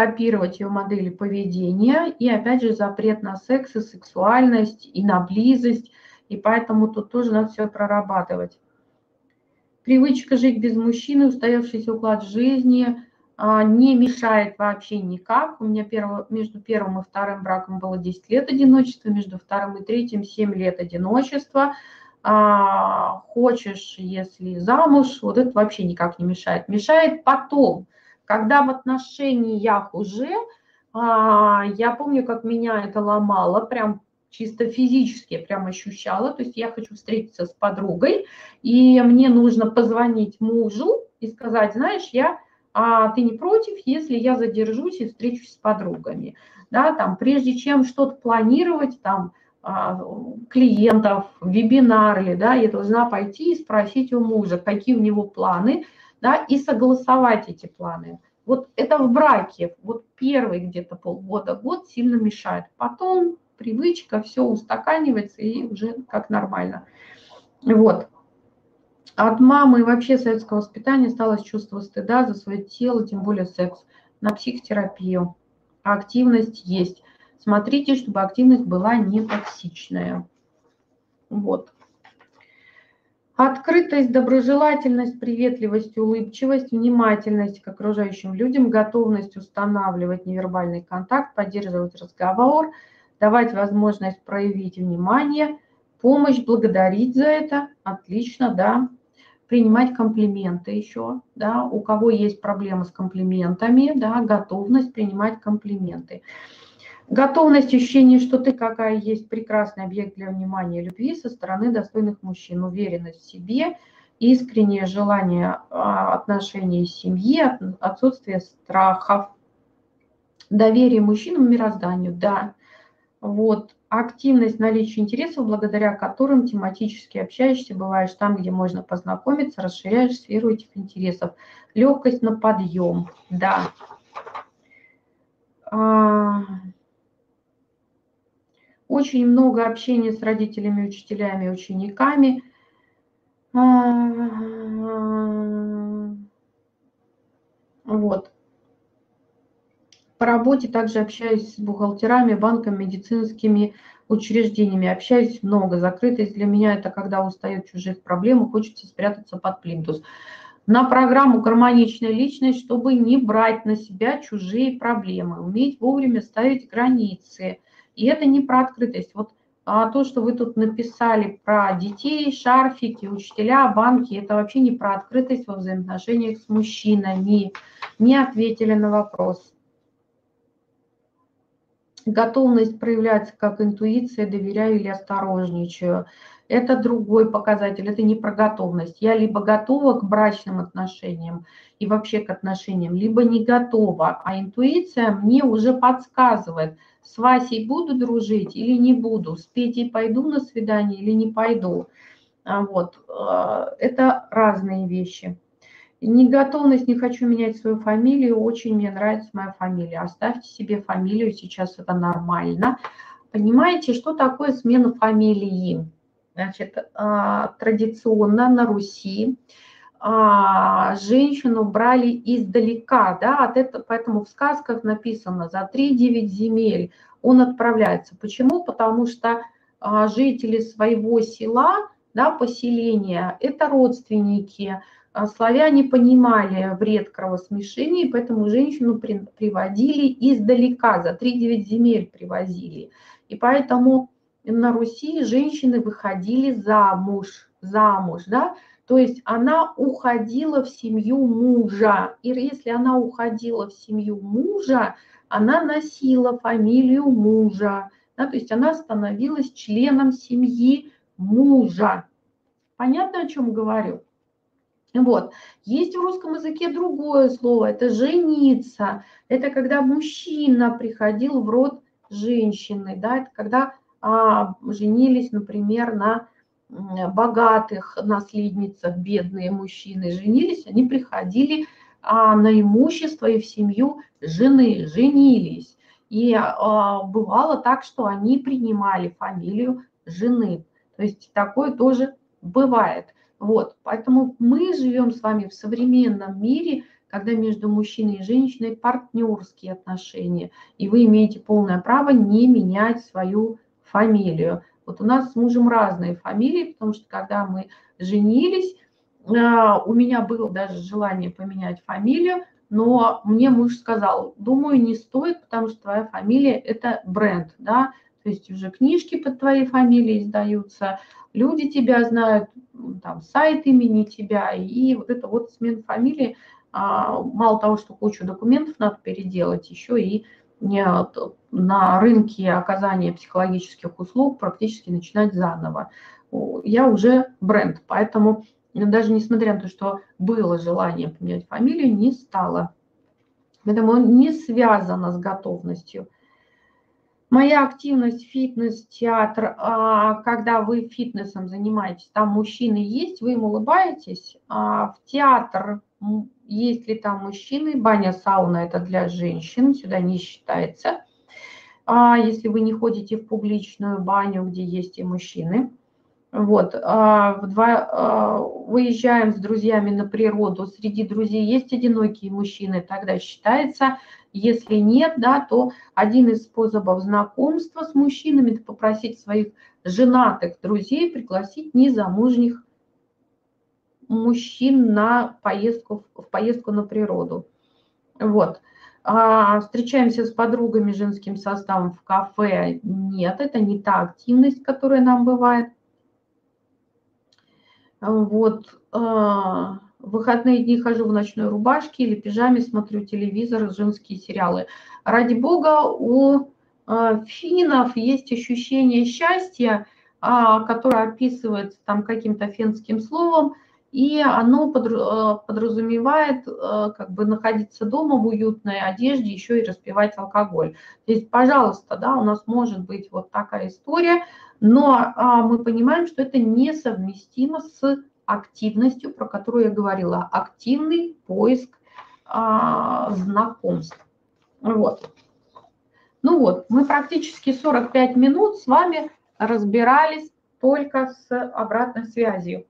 копировать ее модели поведения. И опять же запрет на секс и сексуальность, и на близость. И поэтому тут тоже надо все прорабатывать. Привычка жить без мужчины, устоявшийся уклад жизни – а, не мешает вообще никак. У меня перво, между первым и вторым браком было 10 лет одиночества, между вторым и третьим 7 лет одиночества. А, хочешь, если замуж, вот это вообще никак не мешает. Мешает потом, когда в отношениях уже, а, я помню, как меня это ломало, прям чисто физически прям ощущала, то есть я хочу встретиться с подругой, и мне нужно позвонить мужу и сказать, знаешь, я а ты не против, если я задержусь и встречусь с подругами, да, там, прежде чем что-то планировать, там, а, клиентов, вебинары, да, я должна пойти и спросить у мужа, какие у него планы, да, и согласовать эти планы. Вот это в браке, вот первый где-то полгода, год сильно мешает. Потом привычка, все устаканивается и уже как нормально. Вот. От мамы и вообще советского воспитания осталось чувство стыда за свое тело, тем более секс, на психотерапию. активность есть. Смотрите, чтобы активность была не токсичная. Вот. Открытость, доброжелательность, приветливость, улыбчивость, внимательность к окружающим людям, готовность устанавливать невербальный контакт, поддерживать разговор, давать возможность проявить внимание, помощь, благодарить за это. Отлично, да принимать комплименты еще, да, у кого есть проблемы с комплиментами, да, готовность принимать комплименты. Готовность, ощущение, что ты какая есть прекрасный объект для внимания и любви со стороны достойных мужчин, уверенность в себе, искреннее желание а, отношений семьи, отсутствие страхов, доверие мужчинам мирозданию, да, Вот. Активность, наличие интересов, благодаря которым тематически общаешься, бываешь там, где можно познакомиться, расширяешь сферу этих интересов. Легкость на подъем, да. Очень много общения с родителями, учителями, учениками. А, вот. По работе также общаюсь с бухгалтерами, банками, медицинскими учреждениями. Общаюсь много. Закрытость для меня – это когда устает чужих проблем хочется спрятаться под плинтус. На программу «Гармоничная личность», чтобы не брать на себя чужие проблемы, уметь вовремя ставить границы. И это не про открытость. Вот а то, что вы тут написали про детей, шарфики, учителя, банки, это вообще не про открытость во взаимоотношениях с мужчинами. Не ответили на вопрос готовность проявляться как интуиция, доверяю или осторожничаю. Это другой показатель, это не про готовность. Я либо готова к брачным отношениям и вообще к отношениям, либо не готова, а интуиция мне уже подсказывает, с Васей буду дружить или не буду, с Петей пойду на свидание или не пойду. А вот. Э, это разные вещи. Неготовность, не хочу менять свою фамилию, очень мне нравится моя фамилия. Оставьте себе фамилию, сейчас это нормально. Понимаете, что такое смена фамилии? Значит, а, традиционно на Руси а, женщину брали издалека, да, от этого, поэтому в сказках написано «за 3-9 земель он отправляется». Почему? Потому что а, жители своего села, да, поселения – это родственники, славяне понимали вред кровосмешения, поэтому женщину приводили издалека, за 3-9 земель привозили. И поэтому на Руси женщины выходили замуж, замуж, да, то есть она уходила в семью мужа. И если она уходила в семью мужа, она носила фамилию мужа, да, то есть она становилась членом семьи мужа. Понятно, о чем говорю? Вот. Есть в русском языке другое слово, это жениться. Это когда мужчина приходил в род женщины, да, это когда а, женились, например, на богатых наследницах, бедные мужчины женились, они приходили а, на имущество и в семью жены, женились. И а, бывало так, что они принимали фамилию жены. То есть такое тоже бывает. Вот, поэтому мы живем с вами в современном мире, когда между мужчиной и женщиной партнерские отношения, и вы имеете полное право не менять свою фамилию. Вот у нас с мужем разные фамилии, потому что когда мы женились, а, у меня было даже желание поменять фамилию, но мне муж сказал, думаю, не стоит, потому что твоя фамилия – это бренд, да, то есть уже книжки под твоей фамилией издаются, люди тебя знают, там, сайт имени тебя, и вот это вот смена фамилии, а, мало того, что кучу документов надо переделать, еще и на рынке оказания психологических услуг практически начинать заново. Я уже бренд, поэтому даже несмотря на то, что было желание поменять фамилию, не стало. Поэтому не связано с готовностью Моя активность, фитнес, театр, а, когда вы фитнесом занимаетесь, там мужчины есть, вы им улыбаетесь, а в театр есть ли там мужчины, баня, сауна – это для женщин, сюда не считается. А если вы не ходите в публичную баню, где есть и мужчины. Вот, а, а, выезжаем с друзьями на природу, среди друзей есть одинокие мужчины, тогда считается – если нет, да, то один из способов знакомства с мужчинами – это попросить своих женатых друзей пригласить незамужних мужчин на поездку, в поездку на природу. Вот. А, встречаемся с подругами женским составом в кафе. Нет, это не та активность, которая нам бывает. Вот. А, в выходные дни хожу в ночной рубашке или пижаме, смотрю телевизор, женские сериалы. Ради бога, у э, финнов есть ощущение счастья, а, которое описывается там каким-то финским словом, и оно подразумевает как бы находиться дома в уютной одежде, еще и распивать алкоголь. То есть, пожалуйста, да, у нас может быть вот такая история, но а, мы понимаем, что это несовместимо с активностью, про которую я говорила, активный поиск а, знакомств. Вот. Ну вот, мы практически 45 минут с вами разбирались только с обратной связью.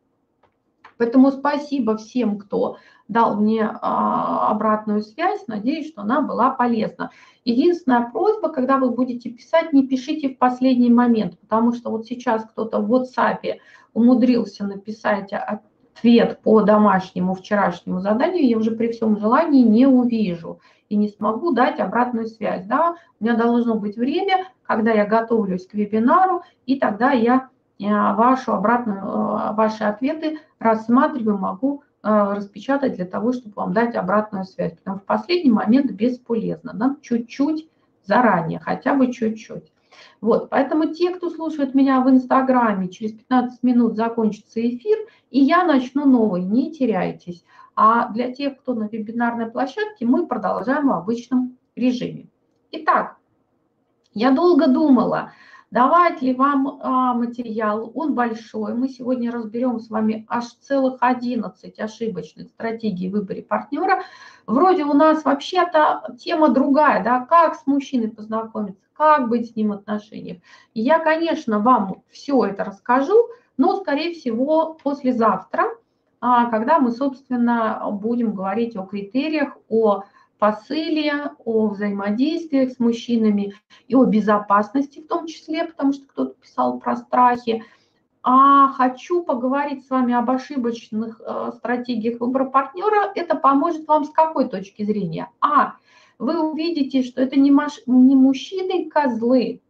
Поэтому спасибо всем, кто дал мне а, обратную связь. Надеюсь, что она была полезна. Единственная просьба, когда вы будете писать, не пишите в последний момент, потому что вот сейчас кто-то в WhatsApp умудрился написать ответ по домашнему вчерашнему заданию, я уже при всем желании не увижу и не смогу дать обратную связь. Да? У меня должно быть время, когда я готовлюсь к вебинару, и тогда я Э, вашу обратную, э, ваши ответы рассматриваю, могу распечатать для того, чтобы вам дать обратную связь. Потому что в последний момент бесполезно. Нам чуть-чуть заранее, хотя бы чуть-чуть. Вот, поэтому те, кто слушает меня в Инстаграме, через 15 минут закончится эфир, и я начну новый, не теряйтесь. А для тех, кто на вебинарной площадке, мы продолжаем в обычном режиме. Итак, я долго думала, Давать ли вам а, материал? Он большой. Мы сегодня разберем с вами аж целых 11 ошибочных стратегий в выборе партнера. Вроде у нас вообще-то тема другая, да, как с мужчиной познакомиться, как быть с ним в отношениях. Я, конечно, вам все это расскажу, но, скорее всего, послезавтра, а, когда мы, собственно, будем говорить о критериях, о посыле, о взаимодействиях с мужчинами и о безопасности в том числе, потому что кто-то писал про страхи. А хочу поговорить с вами об ошибочных э, стратегиях выбора партнера. Это поможет вам с какой точки зрения? А, вы увидите, что это не, маш... не мужчины козлы,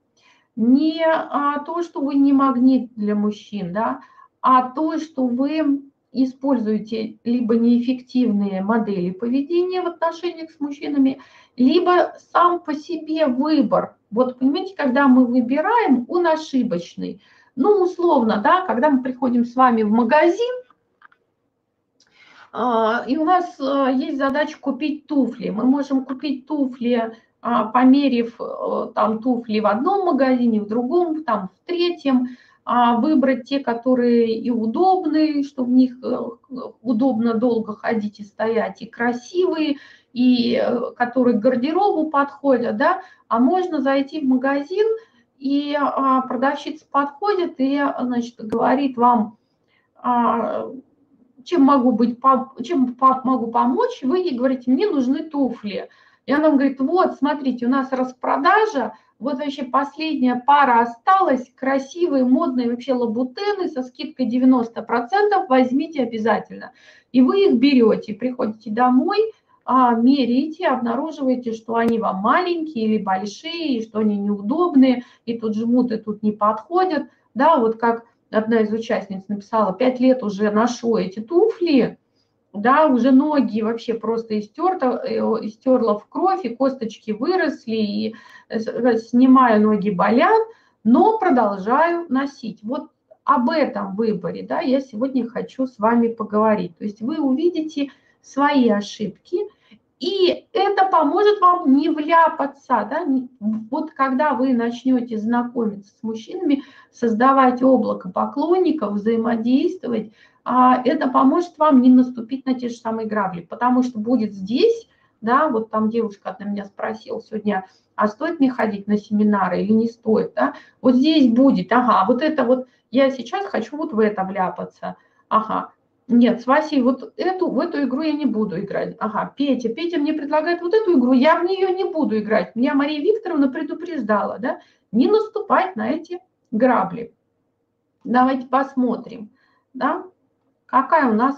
не а, то, что вы не магнит для мужчин, да, а то, что вы используете либо неэффективные модели поведения в отношениях с мужчинами, либо сам по себе выбор. Вот понимаете, когда мы выбираем, он ошибочный. Ну, условно, да, когда мы приходим с вами в магазин, а, и у нас а, есть задача купить туфли. Мы можем купить туфли, а, померив там туфли в одном магазине, в другом, там в третьем, а выбрать те, которые и удобные, что в них э, удобно долго ходить и стоять, и красивые, и э, которые к гардеробу подходят, да, а можно зайти в магазин, и а, продавщица подходит и, значит, говорит вам, а, чем могу быть, чем могу помочь, вы ей говорите, мне нужны туфли. И она говорит, вот, смотрите, у нас распродажа, вот вообще последняя пара осталась, красивые, модные вообще лабутены со скидкой 90%, возьмите обязательно. И вы их берете, приходите домой, а, меряете, обнаруживаете, что они вам маленькие или большие, и что они неудобные, и тут жмут, и тут не подходят. Да, вот как одна из участниц написала, пять лет уже ношу эти туфли, да, уже ноги вообще просто истерто, э, истерла в кровь, и косточки выросли, и э, э, снимаю ноги болят, но продолжаю носить. Вот об этом выборе, да, я сегодня хочу с вами поговорить. То есть вы увидите свои ошибки, и это поможет вам не вляпаться, да, вот когда вы начнете знакомиться с мужчинами, создавать облако поклонников, взаимодействовать, это поможет вам не наступить на те же самые грабли, потому что будет здесь, да, вот там девушка одна меня спросила сегодня, а стоит мне ходить на семинары или не стоит, да, вот здесь будет, ага, вот это вот, я сейчас хочу вот в это вляпаться, ага, нет, с Васей вот эту, в эту игру я не буду играть. Ага, Петя, Петя мне предлагает вот эту игру, я в нее не буду играть. Меня Мария Викторовна предупреждала, да, не наступать на эти грабли. Давайте посмотрим, да, Какая у нас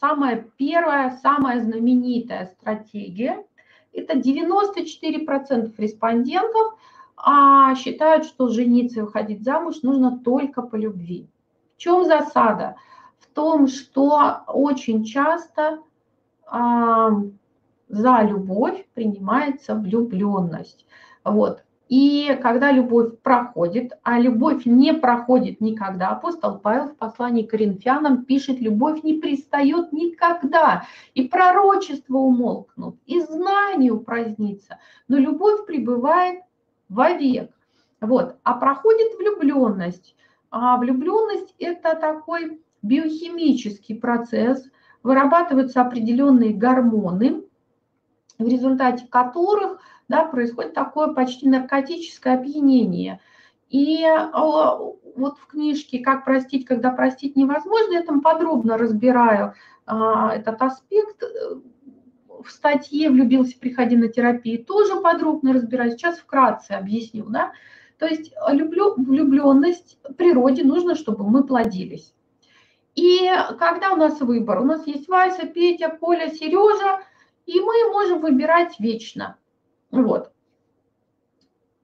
самая первая, самая знаменитая стратегия? Это 94% респондентов а, считают, что жениться и выходить замуж нужно только по любви. В чем засада? В том, что очень часто а, за любовь принимается влюбленность. Вот. И когда любовь проходит, а любовь не проходит никогда, апостол Павел в послании к Коринфянам пишет, любовь не пристает никогда, и пророчество умолкнут, и знание упразднится, но любовь пребывает вовек. Вот. А проходит влюбленность. А влюбленность – это такой биохимический процесс, вырабатываются определенные гормоны, в результате которых – да, происходит такое почти наркотическое опьянение. И а, вот в книжке «Как простить, когда простить невозможно» я там подробно разбираю а, этот аспект. В статье «Влюбился, приходи на терапию» тоже подробно разбираю. Сейчас вкратце объясню. Да? То есть люблю, влюбленность природе нужно, чтобы мы плодились. И когда у нас выбор, у нас есть Вася, Петя, Коля, Сережа, и мы можем выбирать вечно – вот.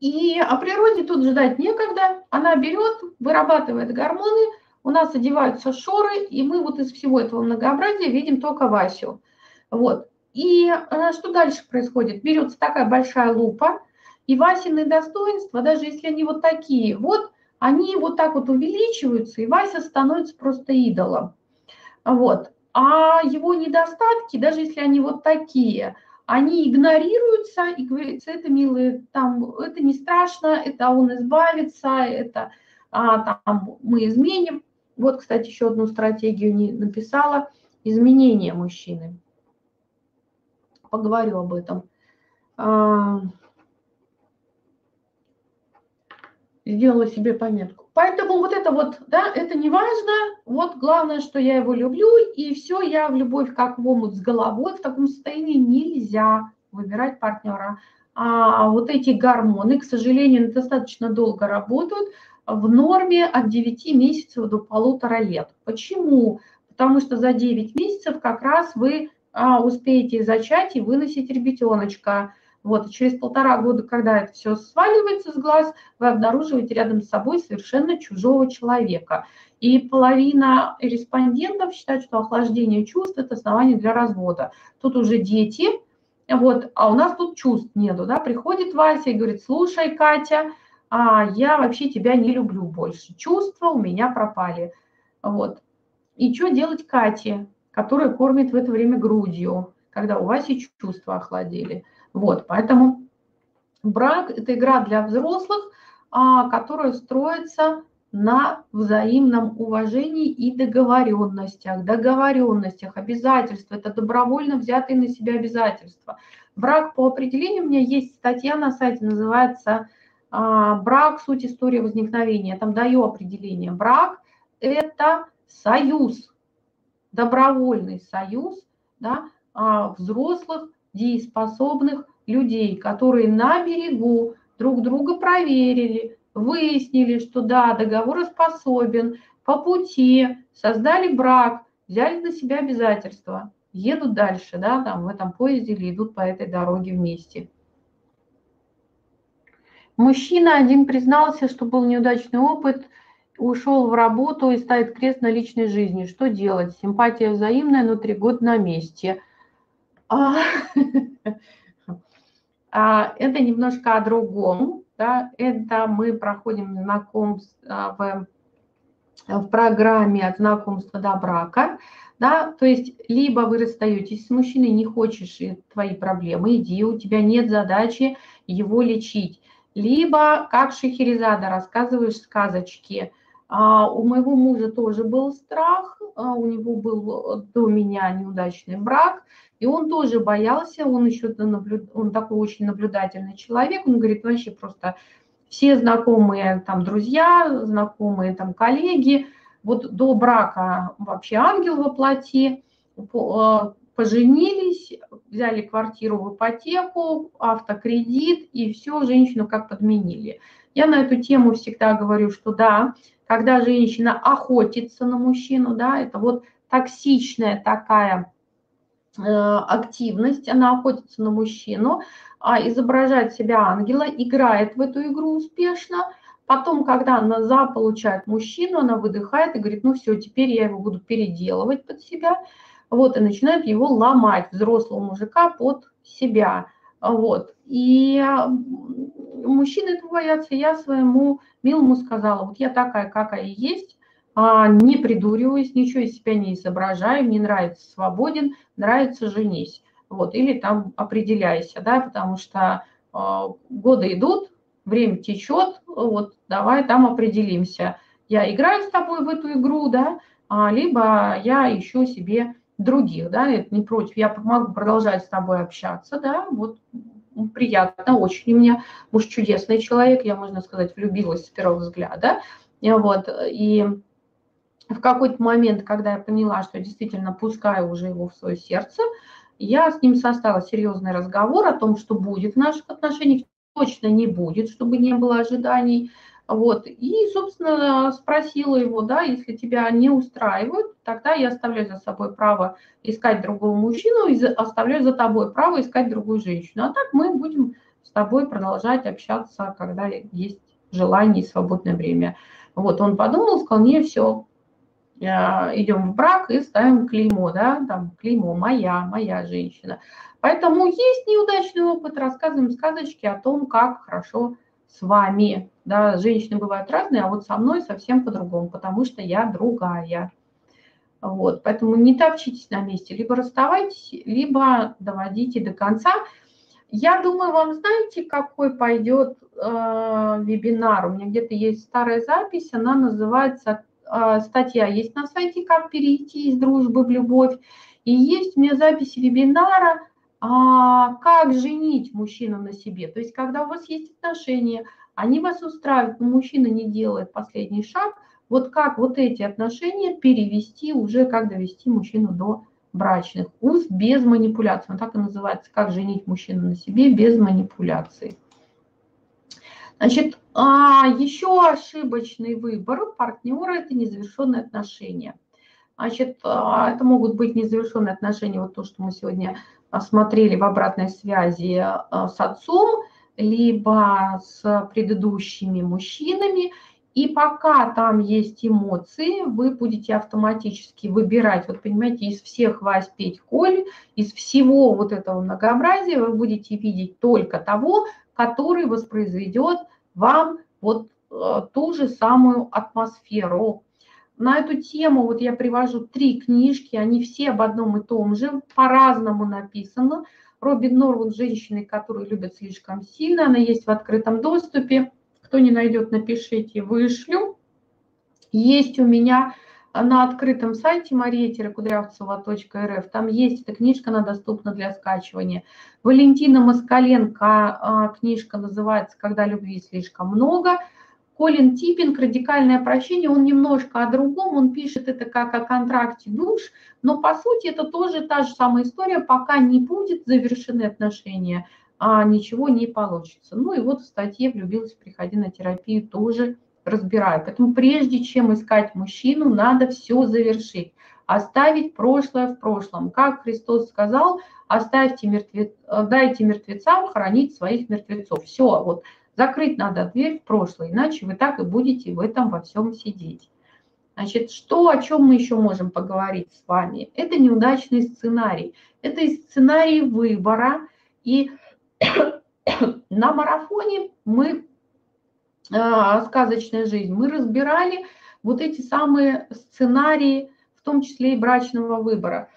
И о природе тут ждать некогда. Она берет, вырабатывает гормоны, у нас одеваются шоры, и мы вот из всего этого многообразия видим только Васю. Вот. И э, что дальше происходит? Берется такая большая лупа, и Васины достоинства, даже если они вот такие, вот они вот так вот увеличиваются, и Вася становится просто идолом. Вот. А его недостатки, даже если они вот такие – они игнорируются, и говорится, это, милые, там, это не страшно, это он избавится, это а, там, мы изменим. Вот, кстати, еще одну стратегию не написала, изменение мужчины. Поговорю об этом. А, сделала себе пометку. Поэтому вот это вот, да, это не важно. Вот главное, что я его люблю, и все, я в любовь как в омут с головой. В таком состоянии нельзя выбирать партнера. А вот эти гормоны, к сожалению, достаточно долго работают. В норме от 9 месяцев до полутора лет. Почему? Потому что за 9 месяцев как раз вы а, успеете зачать и выносить ребятеночка. Вот, и через полтора года, когда это все сваливается с глаз, вы обнаруживаете рядом с собой совершенно чужого человека. И половина респондентов считают, что охлаждение чувств – это основание для развода. Тут уже дети, вот, а у нас тут чувств нету, да, приходит Вася и говорит, слушай, Катя, а я вообще тебя не люблю больше, чувства у меня пропали, вот. И что делать Кате, которая кормит в это время грудью, когда у Васи чувства охладели – вот, поэтому брак – это игра для взрослых, а, которая строится на взаимном уважении и договоренностях. Договоренностях, обязательства – это добровольно взятые на себя обязательства. Брак по определению, у меня есть статья на сайте, называется а, «Брак. Суть истории возникновения». Я там даю определение. Брак – это союз, добровольный союз да, а, взрослых дееспособных людей, которые на берегу друг друга проверили, выяснили, что да, договороспособен, по пути создали брак, взяли на себя обязательства, едут дальше, да, там в этом поезде или идут по этой дороге вместе. Мужчина один признался, что был неудачный опыт, ушел в работу и ставит крест на личной жизни. Что делать? Симпатия взаимная, но три года на месте. А, а, это немножко о другом. Да? Это мы проходим знакомство в, в программе от знакомства до брака. Да? То есть либо вы расстаетесь с мужчиной, не хочешь твои проблемы, иди, у тебя нет задачи его лечить. Либо, как Шахерезада, рассказываешь сказочки. А у моего мужа тоже был страх, а у него был до меня неудачный брак, и он тоже боялся, он еще наблюд... он такой очень наблюдательный человек, он говорит, вообще просто все знакомые там друзья, знакомые там коллеги, вот до брака вообще ангел воплоти, а, поженились, взяли квартиру в ипотеку, автокредит, и все, женщину как подменили. Я на эту тему всегда говорю, что да, когда женщина охотится на мужчину, да, это вот токсичная такая Э, активность, она охотится на мужчину, а изображает себя ангела, играет в эту игру успешно. Потом, когда она заполучает мужчину, она выдыхает и говорит, ну все, теперь я его буду переделывать под себя. Вот, и начинает его ломать, взрослого мужика, под себя. Вот. И мужчины этого боятся. Я своему милому сказала, вот я такая, какая есть, а, не придуриваюсь, ничего из себя не изображаю, мне нравится свободен, нравится женись. Вот, или там определяйся, да, потому что э, годы идут, время течет, вот давай там определимся. Я играю с тобой в эту игру, да, а, либо я ищу себе других, да, это не против, я могу продолжать с тобой общаться, да, вот приятно очень. У меня муж чудесный человек, я, можно сказать, влюбилась с первого взгляда, вот, и в какой-то момент, когда я поняла, что действительно пускаю уже его в свое сердце, я с ним составила серьезный разговор о том, что будет в наших отношениях, точно не будет, чтобы не было ожиданий. Вот. И, собственно, спросила его, да, если тебя не устраивают, тогда я оставляю за собой право искать другого мужчину и оставляю за тобой право искать другую женщину. А так мы будем с тобой продолжать общаться, когда есть желание и свободное время. Вот он подумал, сказал, не, все, Э, идем в брак и ставим клеймо, да, там клеймо «моя», «моя женщина». Поэтому есть неудачный опыт, рассказываем сказочки о том, как хорошо с вами. Да, женщины бывают разные, а вот со мной совсем по-другому, потому что я другая. Вот, поэтому не топчитесь на месте, либо расставайтесь, либо доводите до конца. Я думаю, вам знаете, какой пойдет э, вебинар? У меня где-то есть старая запись, она называется а, статья есть на сайте «Как перейти из дружбы в любовь». И есть у меня запись вебинара а, «Как женить мужчину на себе». То есть, когда у вас есть отношения, они вас устраивают, но мужчина не делает последний шаг, вот как вот эти отношения перевести уже, как довести мужчину до брачных уз без манипуляций. Он так и называется, как женить мужчину на себе без манипуляций. Значит, а еще ошибочный выбор партнера – это незавершенные отношения. Значит, а, это могут быть незавершенные отношения, вот то, что мы сегодня смотрели в обратной связи а, с отцом, либо с предыдущими мужчинами. И пока там есть эмоции, вы будете автоматически выбирать, вот понимаете, из всех Вась, Петь, Коль, из всего вот этого многообразия вы будете видеть только того, который воспроизведет вам вот э, ту же самую атмосферу. На эту тему вот я привожу три книжки, они все об одном и том же, по-разному написаны. Робин Норвуд «Женщины, которые любят слишком сильно», она есть в открытом доступе. Кто не найдет, напишите, вышлю. Есть у меня на открытом сайте maria-кудрявцева.рф. Там есть эта книжка, она доступна для скачивания. Валентина Москаленко, а, книжка называется «Когда любви слишком много». Колин Типпинг «Радикальное прощение», он немножко о другом, он пишет это как о контракте душ, но по сути это тоже та же самая история, пока не будет завершены отношения, а ничего не получится. Ну и вот в статье «Влюбилась, приходи на терапию» тоже разбираю. Поэтому прежде чем искать мужчину, надо все завершить. Оставить прошлое в прошлом. Как Христос сказал, оставьте мертвец, дайте мертвецам хоронить своих мертвецов. Все, вот закрыть надо дверь в прошлое, иначе вы так и будете в этом во всем сидеть. Значит, что, о чем мы еще можем поговорить с вами? Это неудачный сценарий. Это сценарий выбора. И на марафоне мы а, сказочная жизнь, мы разбирали вот эти самые сценарии, в том числе и брачного выбора.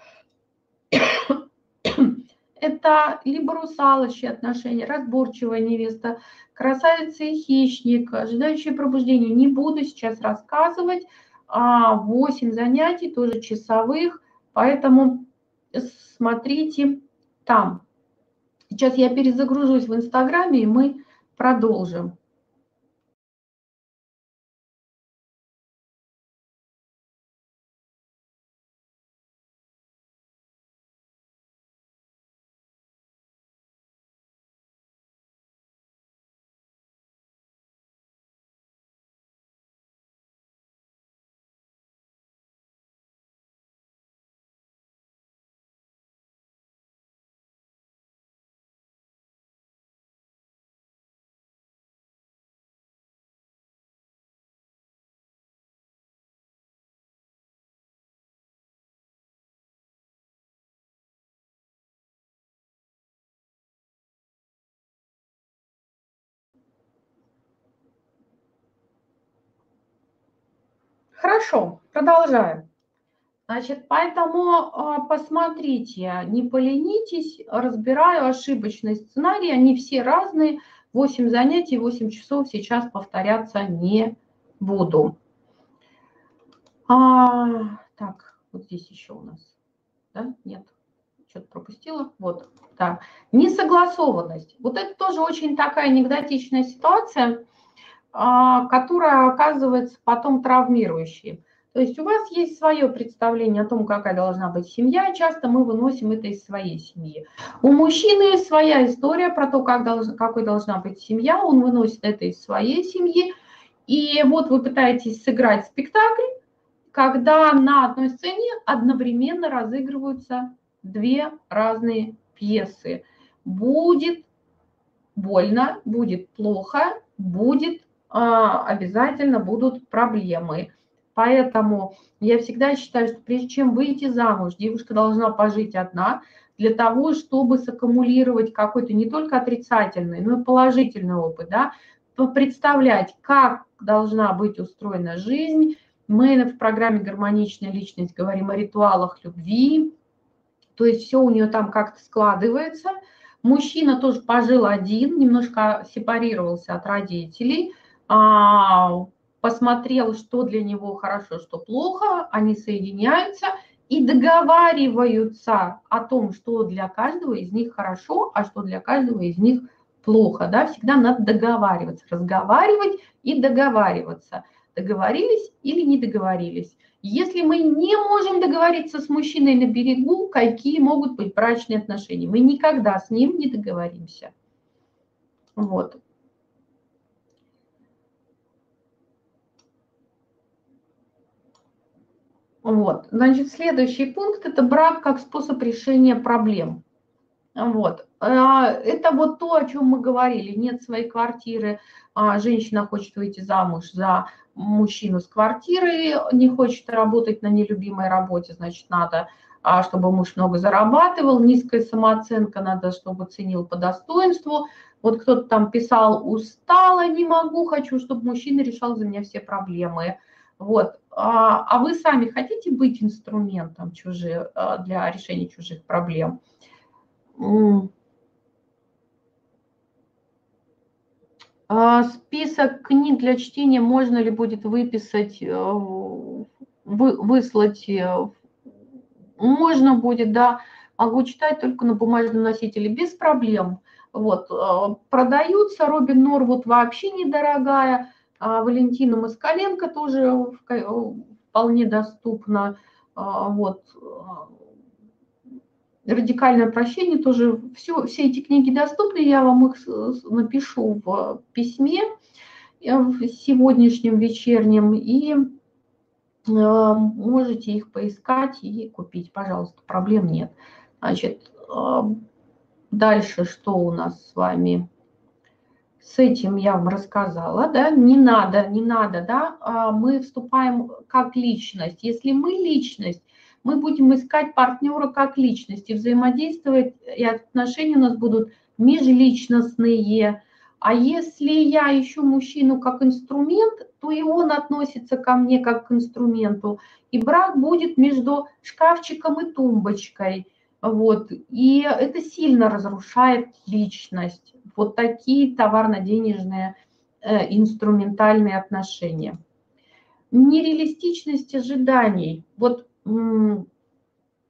Это либо русалочьи отношения, разборчивая невеста, красавица и хищник, ожидающие пробуждения. Не буду сейчас рассказывать. 8 а, занятий, тоже часовых, поэтому смотрите там. Сейчас я перезагружусь в Инстаграме, и мы продолжим. Хорошо, продолжаем. Значит, поэтому а, посмотрите, не поленитесь, разбираю ошибочный сценарий, они все разные, 8 занятий, 8 часов сейчас повторяться не буду. А, так, вот здесь еще у нас, да, нет, что-то пропустила, вот, да. Несогласованность. Вот это тоже очень такая анекдотичная ситуация, а, которая оказывается потом травмирующей. То есть у вас есть свое представление о том, какая должна быть семья, часто мы выносим это из своей семьи. У мужчины своя история про то, как должна, какой должна быть семья, он выносит это из своей семьи. И вот вы пытаетесь сыграть спектакль, когда на одной сцене одновременно разыгрываются две разные пьесы. Будет больно, будет плохо, будет обязательно будут проблемы. Поэтому я всегда считаю, что прежде чем выйти замуж, девушка должна пожить одна для того, чтобы саккумулировать какой-то не только отрицательный, но и положительный опыт, да, представлять, как должна быть устроена жизнь. Мы в программе «Гармоничная личность» говорим о ритуалах любви, то есть все у нее там как-то складывается. Мужчина тоже пожил один, немножко сепарировался от родителей, а, посмотрел, что для него хорошо, что плохо, они соединяются и договариваются о том, что для каждого из них хорошо, а что для каждого из них плохо. Да? Всегда надо договариваться, разговаривать и договариваться. Договорились или не договорились. Если мы не можем договориться с мужчиной на берегу, какие могут быть брачные отношения? Мы никогда с ним не договоримся. Вот. Вот. Значит, следующий пункт – это брак как способ решения проблем. Вот. А, это вот то, о чем мы говорили. Нет своей квартиры, а женщина хочет выйти замуж за мужчину с квартирой, не хочет работать на нелюбимой работе, значит, надо, а, чтобы муж много зарабатывал, низкая самооценка, надо, чтобы ценил по достоинству. Вот кто-то там писал, устала, не могу, хочу, чтобы мужчина решал за меня все проблемы. Вот. А, а вы сами хотите быть инструментом чужих, а, для решения чужих проблем? А, список книг для чтения можно ли будет выписать, э, вы, выслать? Э, можно будет, да. Могу читать только на бумажном носителе без проблем. Вот. Э, продаются. Робин Норвуд вообще недорогая. А Валентина Москаленко тоже вполне доступна. А, вот. Радикальное прощение тоже. Все, все эти книги доступны, я вам их напишу в письме э, в сегодняшнем вечернем, и э, можете их поискать и купить, пожалуйста, проблем нет. Значит, э, дальше что у нас с вами? С этим я вам рассказала, да, не надо, не надо, да, а мы вступаем как личность. Если мы личность, мы будем искать партнера как личность и взаимодействовать, и отношения у нас будут межличностные. А если я ищу мужчину как инструмент, то и он относится ко мне как к инструменту. И брак будет между шкафчиком и тумбочкой. Вот. И это сильно разрушает личность вот такие товарно-денежные э, инструментальные отношения. Нереалистичность ожиданий. Вот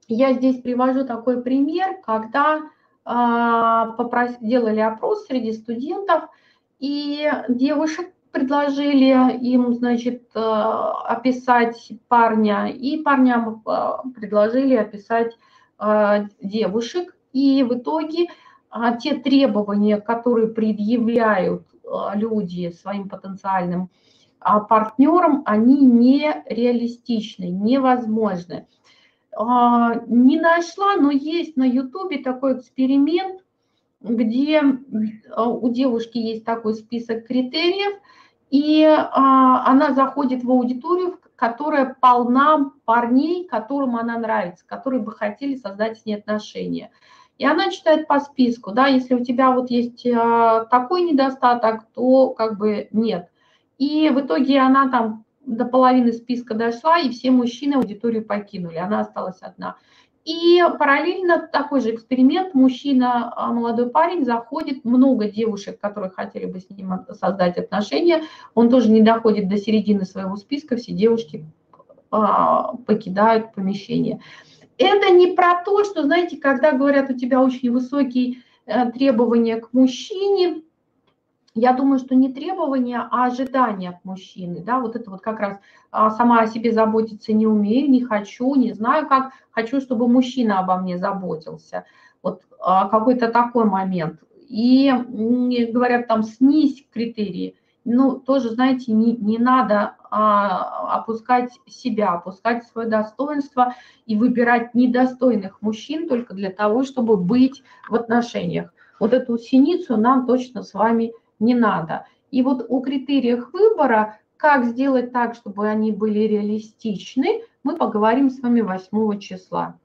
я здесь привожу такой пример, когда а, попрос... делали опрос среди студентов, и девушек предложили им, значит, э, описать парня, и парням э, предложили описать девушек, и в итоге а те требования, которые предъявляют а, люди своим потенциальным а, партнерам, они нереалистичны, невозможны. Не нашла, но есть на Ютубе такой эксперимент, где у девушки есть такой список критериев, и она заходит в аудиторию, которая полна парней, которым она нравится, которые бы хотели создать с ней отношения – и она читает по списку, да, если у тебя вот есть э, такой недостаток, то как бы нет. И в итоге она там до половины списка дошла, и все мужчины аудиторию покинули, она осталась одна. И параллельно такой же эксперимент, мужчина, а, молодой парень, заходит, много девушек, которые хотели бы с ним создать отношения, он тоже не доходит до середины своего списка, все девушки а, покидают помещение. Это не про то, что, знаете, когда говорят, у тебя очень высокие э, требования к мужчине, я думаю, что не требования, а ожидания от мужчины, да, вот это вот как раз а, сама о себе заботиться не умею, не хочу, не знаю как, хочу, чтобы мужчина обо мне заботился, вот а, какой-то такой момент. И говорят там снизь критерии, ну, тоже, знаете, не, не надо а, опускать себя, опускать свое достоинство и выбирать недостойных мужчин только для того, чтобы быть в отношениях. Вот эту синицу нам точно с вами не надо. И вот о критериях выбора, как сделать так, чтобы они были реалистичны, мы поговорим с вами 8 числа.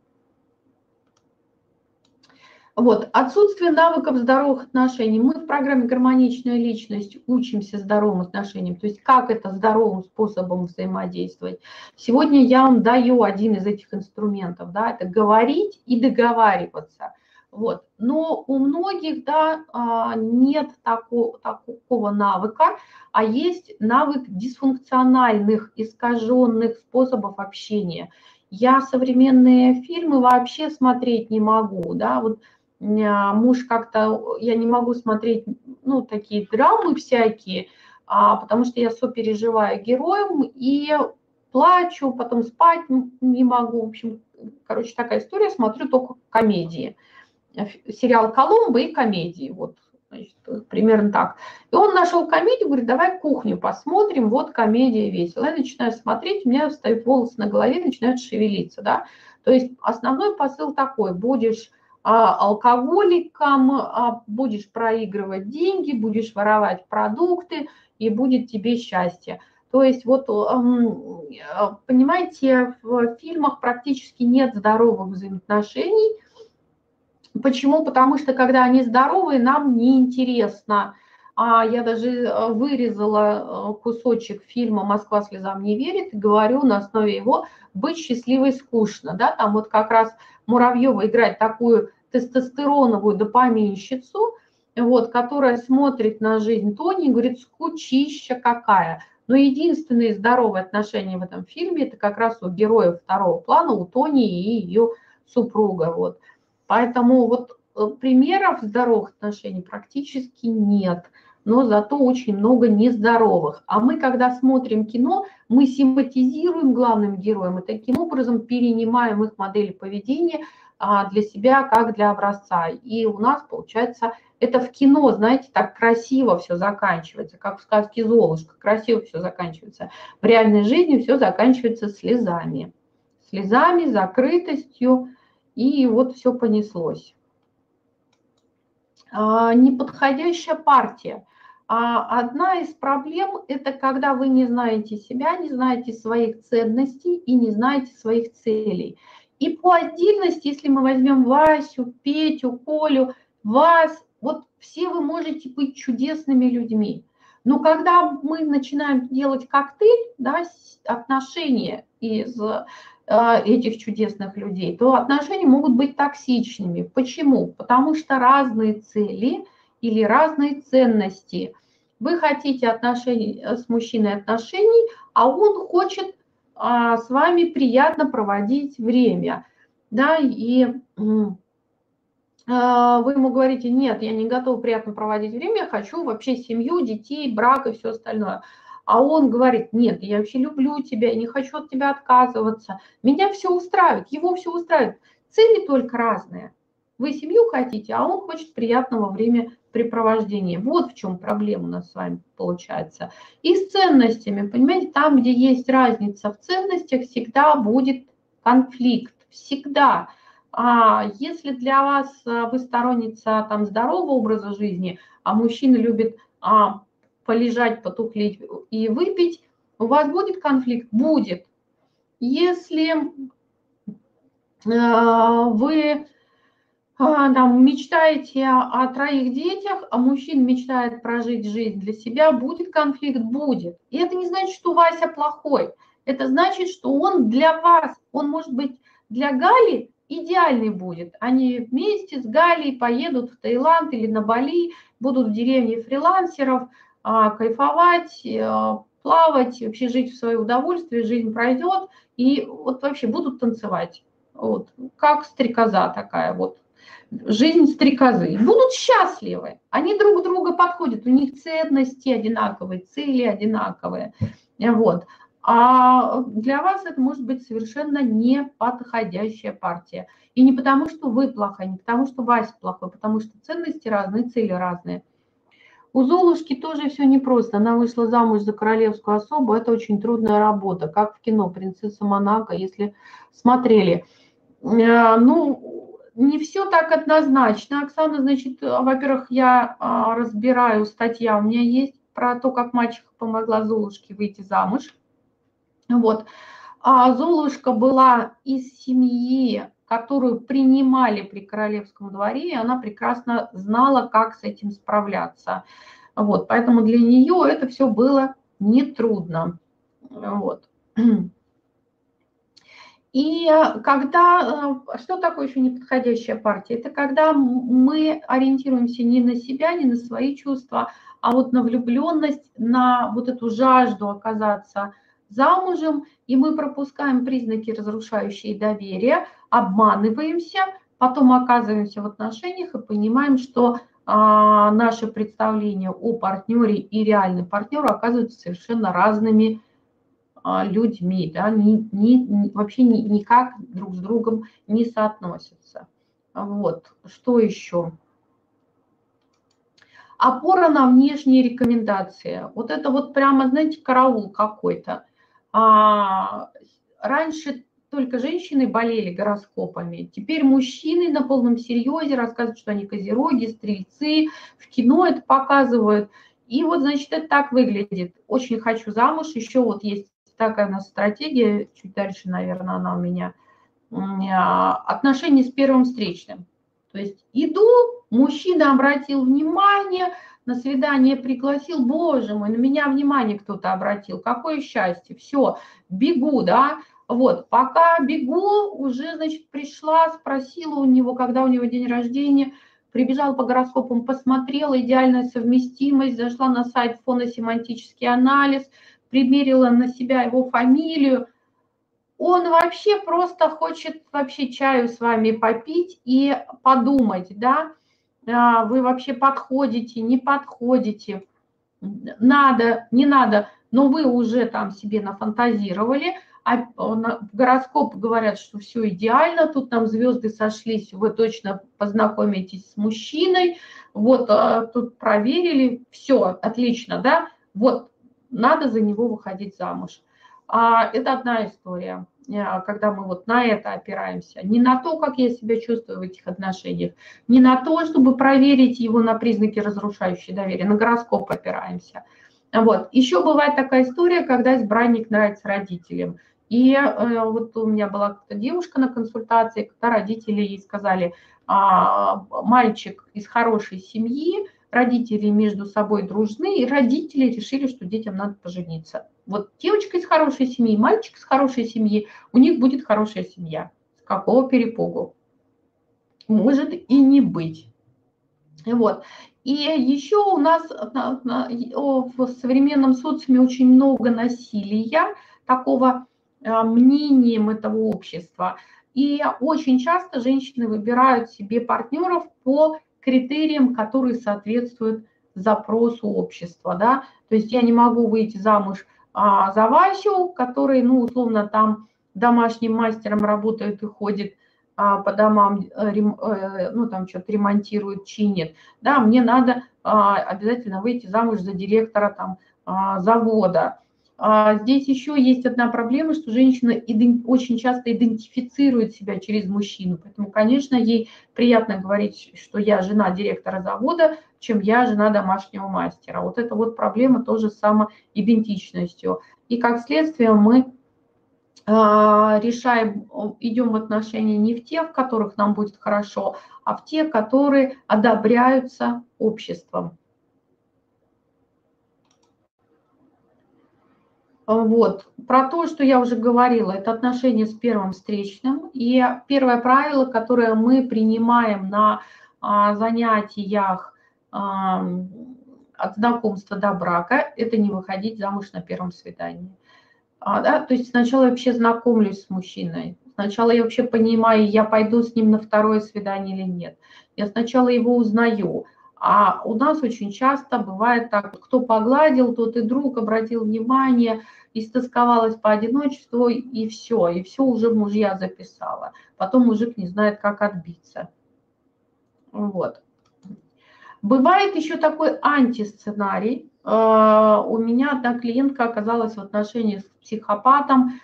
Вот, отсутствие навыков здоровых отношений. Мы в программе «Гармоничная личность» учимся здоровым отношениям, то есть как это здоровым способом взаимодействовать. Сегодня я вам даю один из этих инструментов, да, это говорить и договариваться – вот. Но у многих да, а, нет такого, такого навыка, а есть навык дисфункциональных, искаженных способов общения. Я современные фильмы вообще смотреть не могу. Да? Вот муж как-то, я не могу смотреть ну, такие драмы всякие, а, потому что я сопереживаю героям и плачу, потом спать не могу. В общем, короче, такая история, смотрю только комедии сериал «Коломбо» и комедии. Вот, значит, примерно так. И он нашел комедию, говорит, давай кухню посмотрим, вот комедия весело. Я начинаю смотреть, у меня встают волосы на голове, начинают шевелиться, да. То есть основной посыл такой, будешь а, алкоголиком, а, будешь проигрывать деньги, будешь воровать продукты, и будет тебе счастье. То есть вот, понимаете, в фильмах практически нет здоровых взаимоотношений – Почему? Потому что когда они здоровые, нам неинтересно. А я даже э, вырезала э, кусочек фильма «Москва слезам не верит» и говорю на основе его «Быть счастливой скучно». Да? Там вот как раз Муравьева играет такую тестостероновую допаминщицу, вот, которая смотрит на жизнь Тони и говорит «скучища какая». Но единственные здоровые отношения в этом фильме – это как раз у героев второго плана, у Тони и ее супруга. Вот. Поэтому вот э, примеров здоровых отношений практически нет, но зато очень много нездоровых. А мы, когда смотрим кино, мы симпатизируем главным героям и таким образом перенимаем их модели поведения а, для себя как для образца. И у нас получается это в кино, знаете, так красиво все заканчивается, как в сказке «Золушка», красиво все заканчивается. В реальной жизни все заканчивается слезами. Слезами, закрытостью, и вот все понеслось. А, неподходящая партия. А одна из проблем – это когда вы не знаете себя, не знаете своих ценностей и не знаете своих целей. И по отдельности, если мы возьмем Васю, Петю, Колю, вас, вот все вы можете быть чудесными людьми. Но когда мы начинаем делать коктейль, да, отношения из этих чудесных людей, то отношения могут быть токсичными. Почему? Потому что разные цели или разные ценности. Вы хотите отношений э, с мужчиной отношений, а он хочет а, с вами приятно проводить время. Да, и а, вы ему говорите, нет, я не готов приятно проводить время, я хочу вообще семью, детей, брак и все остальное а он говорит, нет, я вообще люблю тебя, не хочу от тебя отказываться, меня все устраивает, его все устраивает. Цели только разные. Вы семью хотите, а он хочет приятного времяпрепровождения. Вот в чем проблема у нас с вами получается. И с ценностями, понимаете, там, где есть разница в ценностях, всегда будет конфликт, всегда. А если для вас а, вы сторонница там здорового образа жизни, а мужчина любит а, полежать, потухлить и выпить, у вас будет конфликт? Будет. Если э, вы а, там, мечтаете о троих детях, а мужчина мечтает прожить жизнь для себя, будет конфликт? Будет. И это не значит, что Вася плохой. Это значит, что он для вас, он может быть для Гали идеальный будет. Они вместе с Галей поедут в Таиланд или на Бали, будут в деревне фрилансеров, кайфовать, э, плавать, вообще жить в свое удовольствие, жизнь пройдет, и вот вообще будут танцевать. Вот, как стрекоза такая вот, жизнь стрекозы. Будут счастливы, они друг друга подходят, у них ценности одинаковые, цели одинаковые. Вот. А для вас это может быть совершенно неподходящая партия. И не потому, что вы плохая, не потому, что Вася плохой, потому что ценности разные, цели разные. У Золушки тоже все непросто. Она вышла замуж за королевскую особу. Это очень трудная работа, как в кино «Принцесса Монако», если смотрели. Э, ну, не все так однозначно. Оксана, значит, во-первых, я а, разбираю, статья у меня есть про то, как мачеха помогла Золушке выйти замуж. Вот. А Золушка была из семьи, которую принимали при королевском дворе, и она прекрасно знала, как с этим справляться. Вот, поэтому для нее это все было нетрудно. Вот. И когда, э, что такое еще неподходящая партия? Это когда мы ориентируемся не на себя, не на свои чувства, а вот на влюбленность, на вот эту жажду оказаться замужем, и мы пропускаем признаки, разрушающие доверие, обманываемся, потом оказываемся в отношениях и понимаем, что а, наше представление о партнере и реальный партнер оказываются совершенно разными а, людьми, да, ни, ни, вообще ни, никак друг с другом не соотносятся. Вот, что еще? Опора на внешние рекомендации. Вот это вот прямо, знаете, караул какой-то. А, раньше только женщины болели гороскопами. Теперь мужчины на полном серьезе рассказывают, что они козероги, стрельцы, в кино это показывают. И вот, значит, это так выглядит. Очень хочу замуж. Еще вот есть такая у нас стратегия, чуть дальше, наверное, она у меня. А, отношения с первым встречным. То есть иду, мужчина обратил внимание, на свидание пригласил, боже мой, на меня внимание кто-то обратил, какое счастье, все, бегу, да, вот, пока бегу, уже, значит, пришла, спросила у него, когда у него день рождения, прибежала по гороскопам, посмотрела идеальная совместимость, зашла на сайт фоносемантический анализ, примерила на себя его фамилию, он вообще просто хочет вообще чаю с вами попить и подумать, да, а, вы вообще подходите, не подходите, надо, не надо, но вы уже там себе нафантазировали, а гороскоп говорят, что все идеально, тут нам звезды сошлись, вы точно познакомитесь с мужчиной, вот а, тут проверили, все, отлично, да, вот надо за него выходить замуж. А, это одна история. А, когда мы вот на это опираемся, не на то, как я себя чувствую в этих отношениях, не на то, чтобы проверить его на признаки разрушающей доверия, на гороскоп опираемся. Вот. Еще бывает такая история, когда избранник нравится родителям. И э, вот у меня была девушка на консультации, когда родители ей сказали, а, мальчик из хорошей семьи, родители между собой дружны, и родители решили, что детям надо пожениться. Вот девочка из хорошей семьи, мальчик из хорошей семьи, у них будет хорошая семья. С какого перепугу? Может и не быть. Вот. И еще у нас в современном социуме очень много насилия, такого мнением этого общества. И очень часто женщины выбирают себе партнеров по критериям, которые соответствуют запросу общества. Да? То есть я не могу выйти замуж а, за Васю, который, ну, условно, там домашним мастером работает и ходит а, по домам, э, э, ну, там что-то ремонтирует, чинит. Да, мне надо а, обязательно выйти замуж за директора там а, завода. А здесь еще есть одна проблема, что женщина очень часто идентифицирует себя через мужчину. Поэтому, конечно, ей приятно говорить, что я жена директора завода, чем я жена домашнего мастера. Вот это вот проблема тоже с самоидентичностью. И как следствие мы а, решаем, идем в отношения не в те, в которых нам будет хорошо, а в те, которые одобряются обществом. Вот. Про то, что я уже говорила, это отношения с первым встречным. И первое правило, которое мы принимаем на а, занятиях от знакомства до брака, это не выходить замуж на первом свидании. А, да? То есть сначала я вообще знакомлюсь с мужчиной, сначала я вообще понимаю, я пойду с ним на второе свидание или нет. Я сначала его узнаю. А у нас очень часто бывает так, кто погладил, тот и друг обратил внимание, истосковалась по одиночеству, и все, и все уже мужья записала. Потом мужик не знает, как отбиться. Вот. Бывает еще такой антисценарий. А, у меня одна клиентка оказалась в отношениях с психопатом,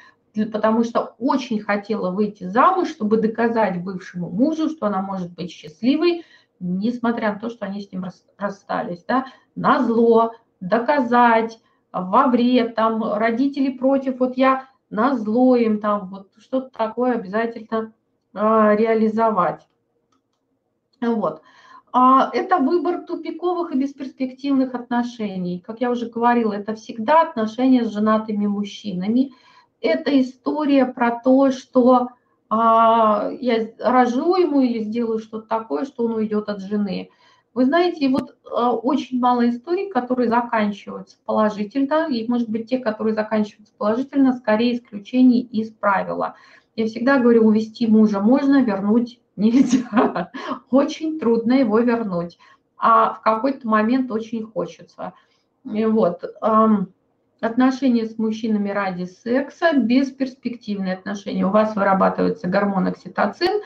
потому что очень хотела выйти замуж, чтобы доказать бывшему мужу, что она может быть счастливой, несмотря на то, что они с ним расстались. Да? На зло, доказать, во вред, там родители против, вот я на зло им там, вот что-то такое обязательно э, реализовать. Вот. А, это выбор тупиковых и бесперспективных отношений. Как я уже говорила, это всегда отношения с женатыми мужчинами. Это история про то, что а, я рожу ему или сделаю что-то такое, что он уйдет от жены. Вы знаете, вот а, очень мало историй, которые заканчиваются положительно, и, может быть, те, которые заканчиваются положительно, скорее исключение из правила. Я всегда говорю, увести мужа можно, вернуть нельзя. Очень трудно его вернуть. А в какой-то момент очень хочется. И вот. Отношения с мужчинами ради секса, бесперспективные отношения. У вас вырабатывается гормон окситоцин,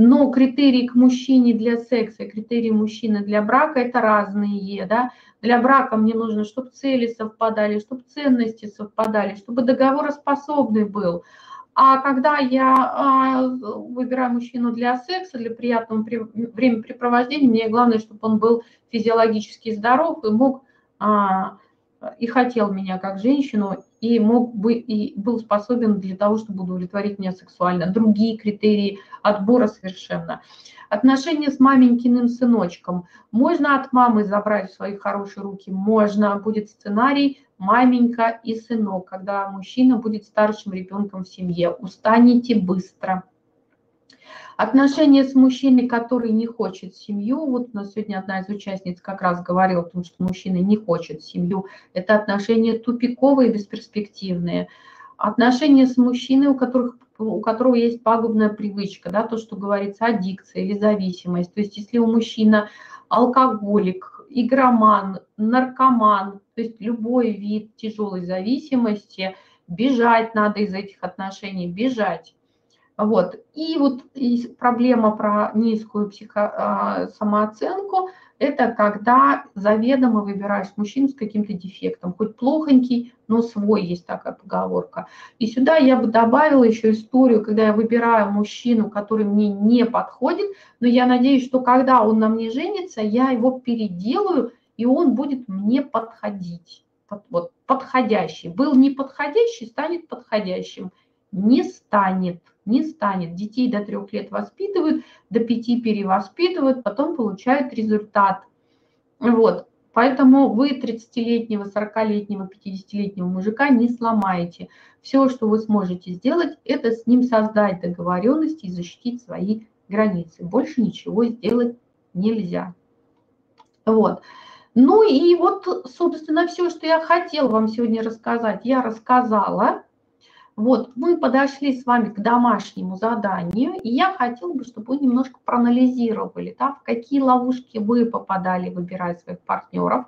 но критерии к мужчине для секса и критерии мужчины для брака – это разные. Да? Для брака мне нужно, чтобы цели совпадали, чтобы ценности совпадали, чтобы договороспособный был – а когда я а, выбираю мужчину для секса, для приятного времяпрепровождения, мне главное, чтобы он был физиологически здоров и мог а, и хотел меня как женщину, и мог бы и был способен для того, чтобы удовлетворить меня сексуально. Другие критерии отбора совершенно. Отношения с маменькиным сыночком. Можно от мамы забрать в свои хорошие руки, можно. Будет сценарий маменька и сынок, когда мужчина будет старшим ребенком в семье. Устанете быстро. Отношения с мужчиной, который не хочет семью, вот у нас сегодня одна из участниц как раз говорила о том, что мужчина не хочет семью, это отношения тупиковые, бесперспективные. Отношения с мужчиной, у, которых, у которого есть пагубная привычка, да, то, что говорится, аддикция или зависимость. То есть если у мужчины алкоголик, игроман, наркоман, то есть любой вид тяжелой зависимости, бежать надо из этих отношений, бежать. Вот. И вот и проблема про низкую психо, а, самооценку – это когда заведомо выбираешь мужчину с каким-то дефектом, хоть плохонький, но свой, есть такая поговорка. И сюда я бы добавила еще историю, когда я выбираю мужчину, который мне не подходит, но я надеюсь, что когда он на мне женится, я его переделаю, и он будет мне подходить. Вот, подходящий. Был не подходящий, станет подходящим. Не станет не станет. Детей до трех лет воспитывают, до пяти перевоспитывают, потом получают результат. Вот. Поэтому вы 30-летнего, 40-летнего, 50-летнего мужика не сломаете. Все, что вы сможете сделать, это с ним создать договоренности и защитить свои границы. Больше ничего сделать нельзя. Вот. Ну и вот, собственно, все, что я хотела вам сегодня рассказать, я рассказала. Вот, мы подошли с вами к домашнему заданию, и я хотела бы, чтобы вы немножко проанализировали, да, в какие ловушки вы попадали, выбирая своих партнеров,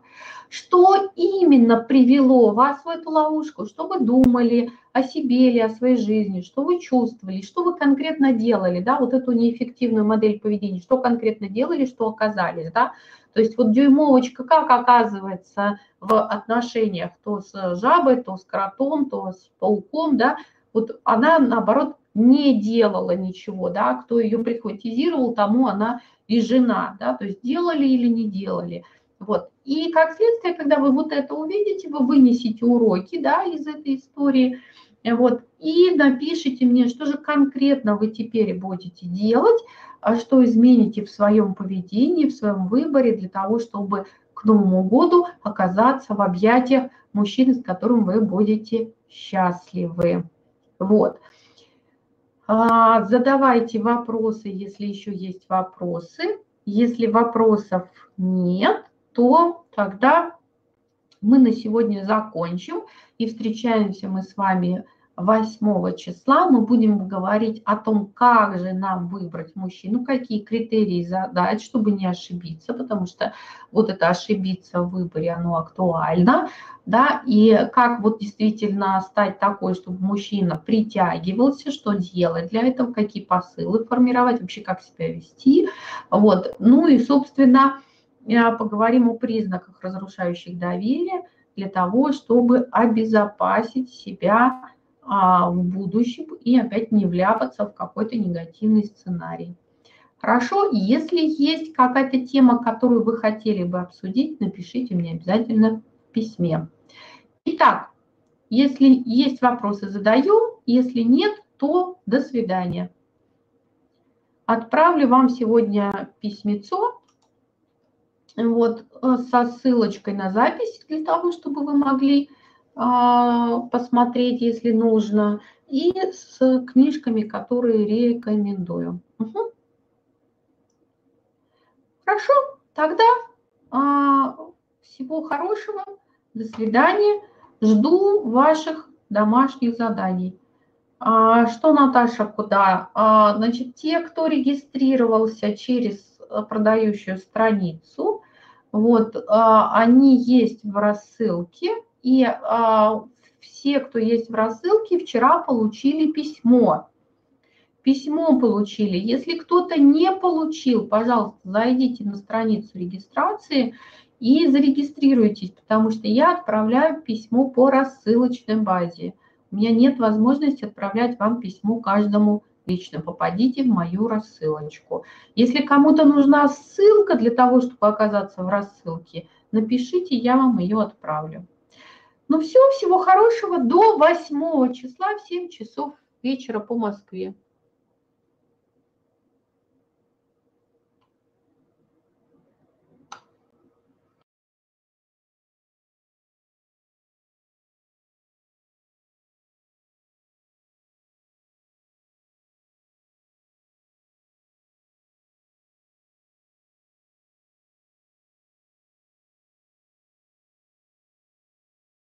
что именно привело вас в эту ловушку, что вы думали о себе или о своей жизни, что вы чувствовали, что вы конкретно делали, да, вот эту неэффективную модель поведения, что конкретно делали, что оказались, да, то есть вот дюймовочка как оказывается в отношениях то с жабой, то с кротом, то с пауком, да, вот она наоборот не делала ничего, да, кто ее прихватизировал, тому она и жена, да, то есть делали или не делали. Вот. И как следствие, когда вы вот это увидите, вы вынесете уроки да, из этой истории, Вот, и напишите мне, что же конкретно вы теперь будете делать, а что измените в своем поведении, в своем выборе для того, чтобы к Новому году оказаться в объятиях мужчины, с которым вы будете счастливы. Вот. А, задавайте вопросы, если еще есть вопросы. Если вопросов нет, то тогда мы на сегодня закончим и встречаемся мы с вами 8 числа. Мы будем говорить о том, как же нам выбрать мужчину, какие критерии задать, чтобы не ошибиться, потому что вот это ошибиться в выборе, оно актуально, да, и как вот действительно стать такой, чтобы мужчина притягивался, что делать для этого, какие посылы формировать, вообще как себя вести, вот, ну и, собственно, поговорим о признаках разрушающих доверие для того, чтобы обезопасить себя а, в будущем и опять не вляпаться в какой-то негативный сценарий. Хорошо, если есть какая-то тема, которую вы хотели бы обсудить, напишите мне обязательно в письме. Итак, если есть вопросы, задаю. Если нет, то до свидания. Отправлю вам сегодня письмецо вот, э, со ссылочкой на запись для того, чтобы вы могли а, посмотреть, если нужно, и с книжками, которые рекомендую. Угу. Хорошо, тогда а, всего хорошего, до свидания. Жду ваших домашних заданий. А, что, Наташа, куда? А, значит, те, кто регистрировался через продающую страницу, вот, а, они есть в рассылке, и а, все, кто есть в рассылке, вчера получили письмо. Письмо получили. Если кто-то не получил, пожалуйста, зайдите на страницу регистрации и зарегистрируйтесь, потому что я отправляю письмо по рассылочной базе. У меня нет возможности отправлять вам письмо каждому лично. Попадите в мою рассылочку. Если кому-то нужна ссылка для того, чтобы оказаться в рассылке, напишите, я вам ее отправлю. Ну все, всего хорошего. До 8 числа в 7 часов вечера по Москве.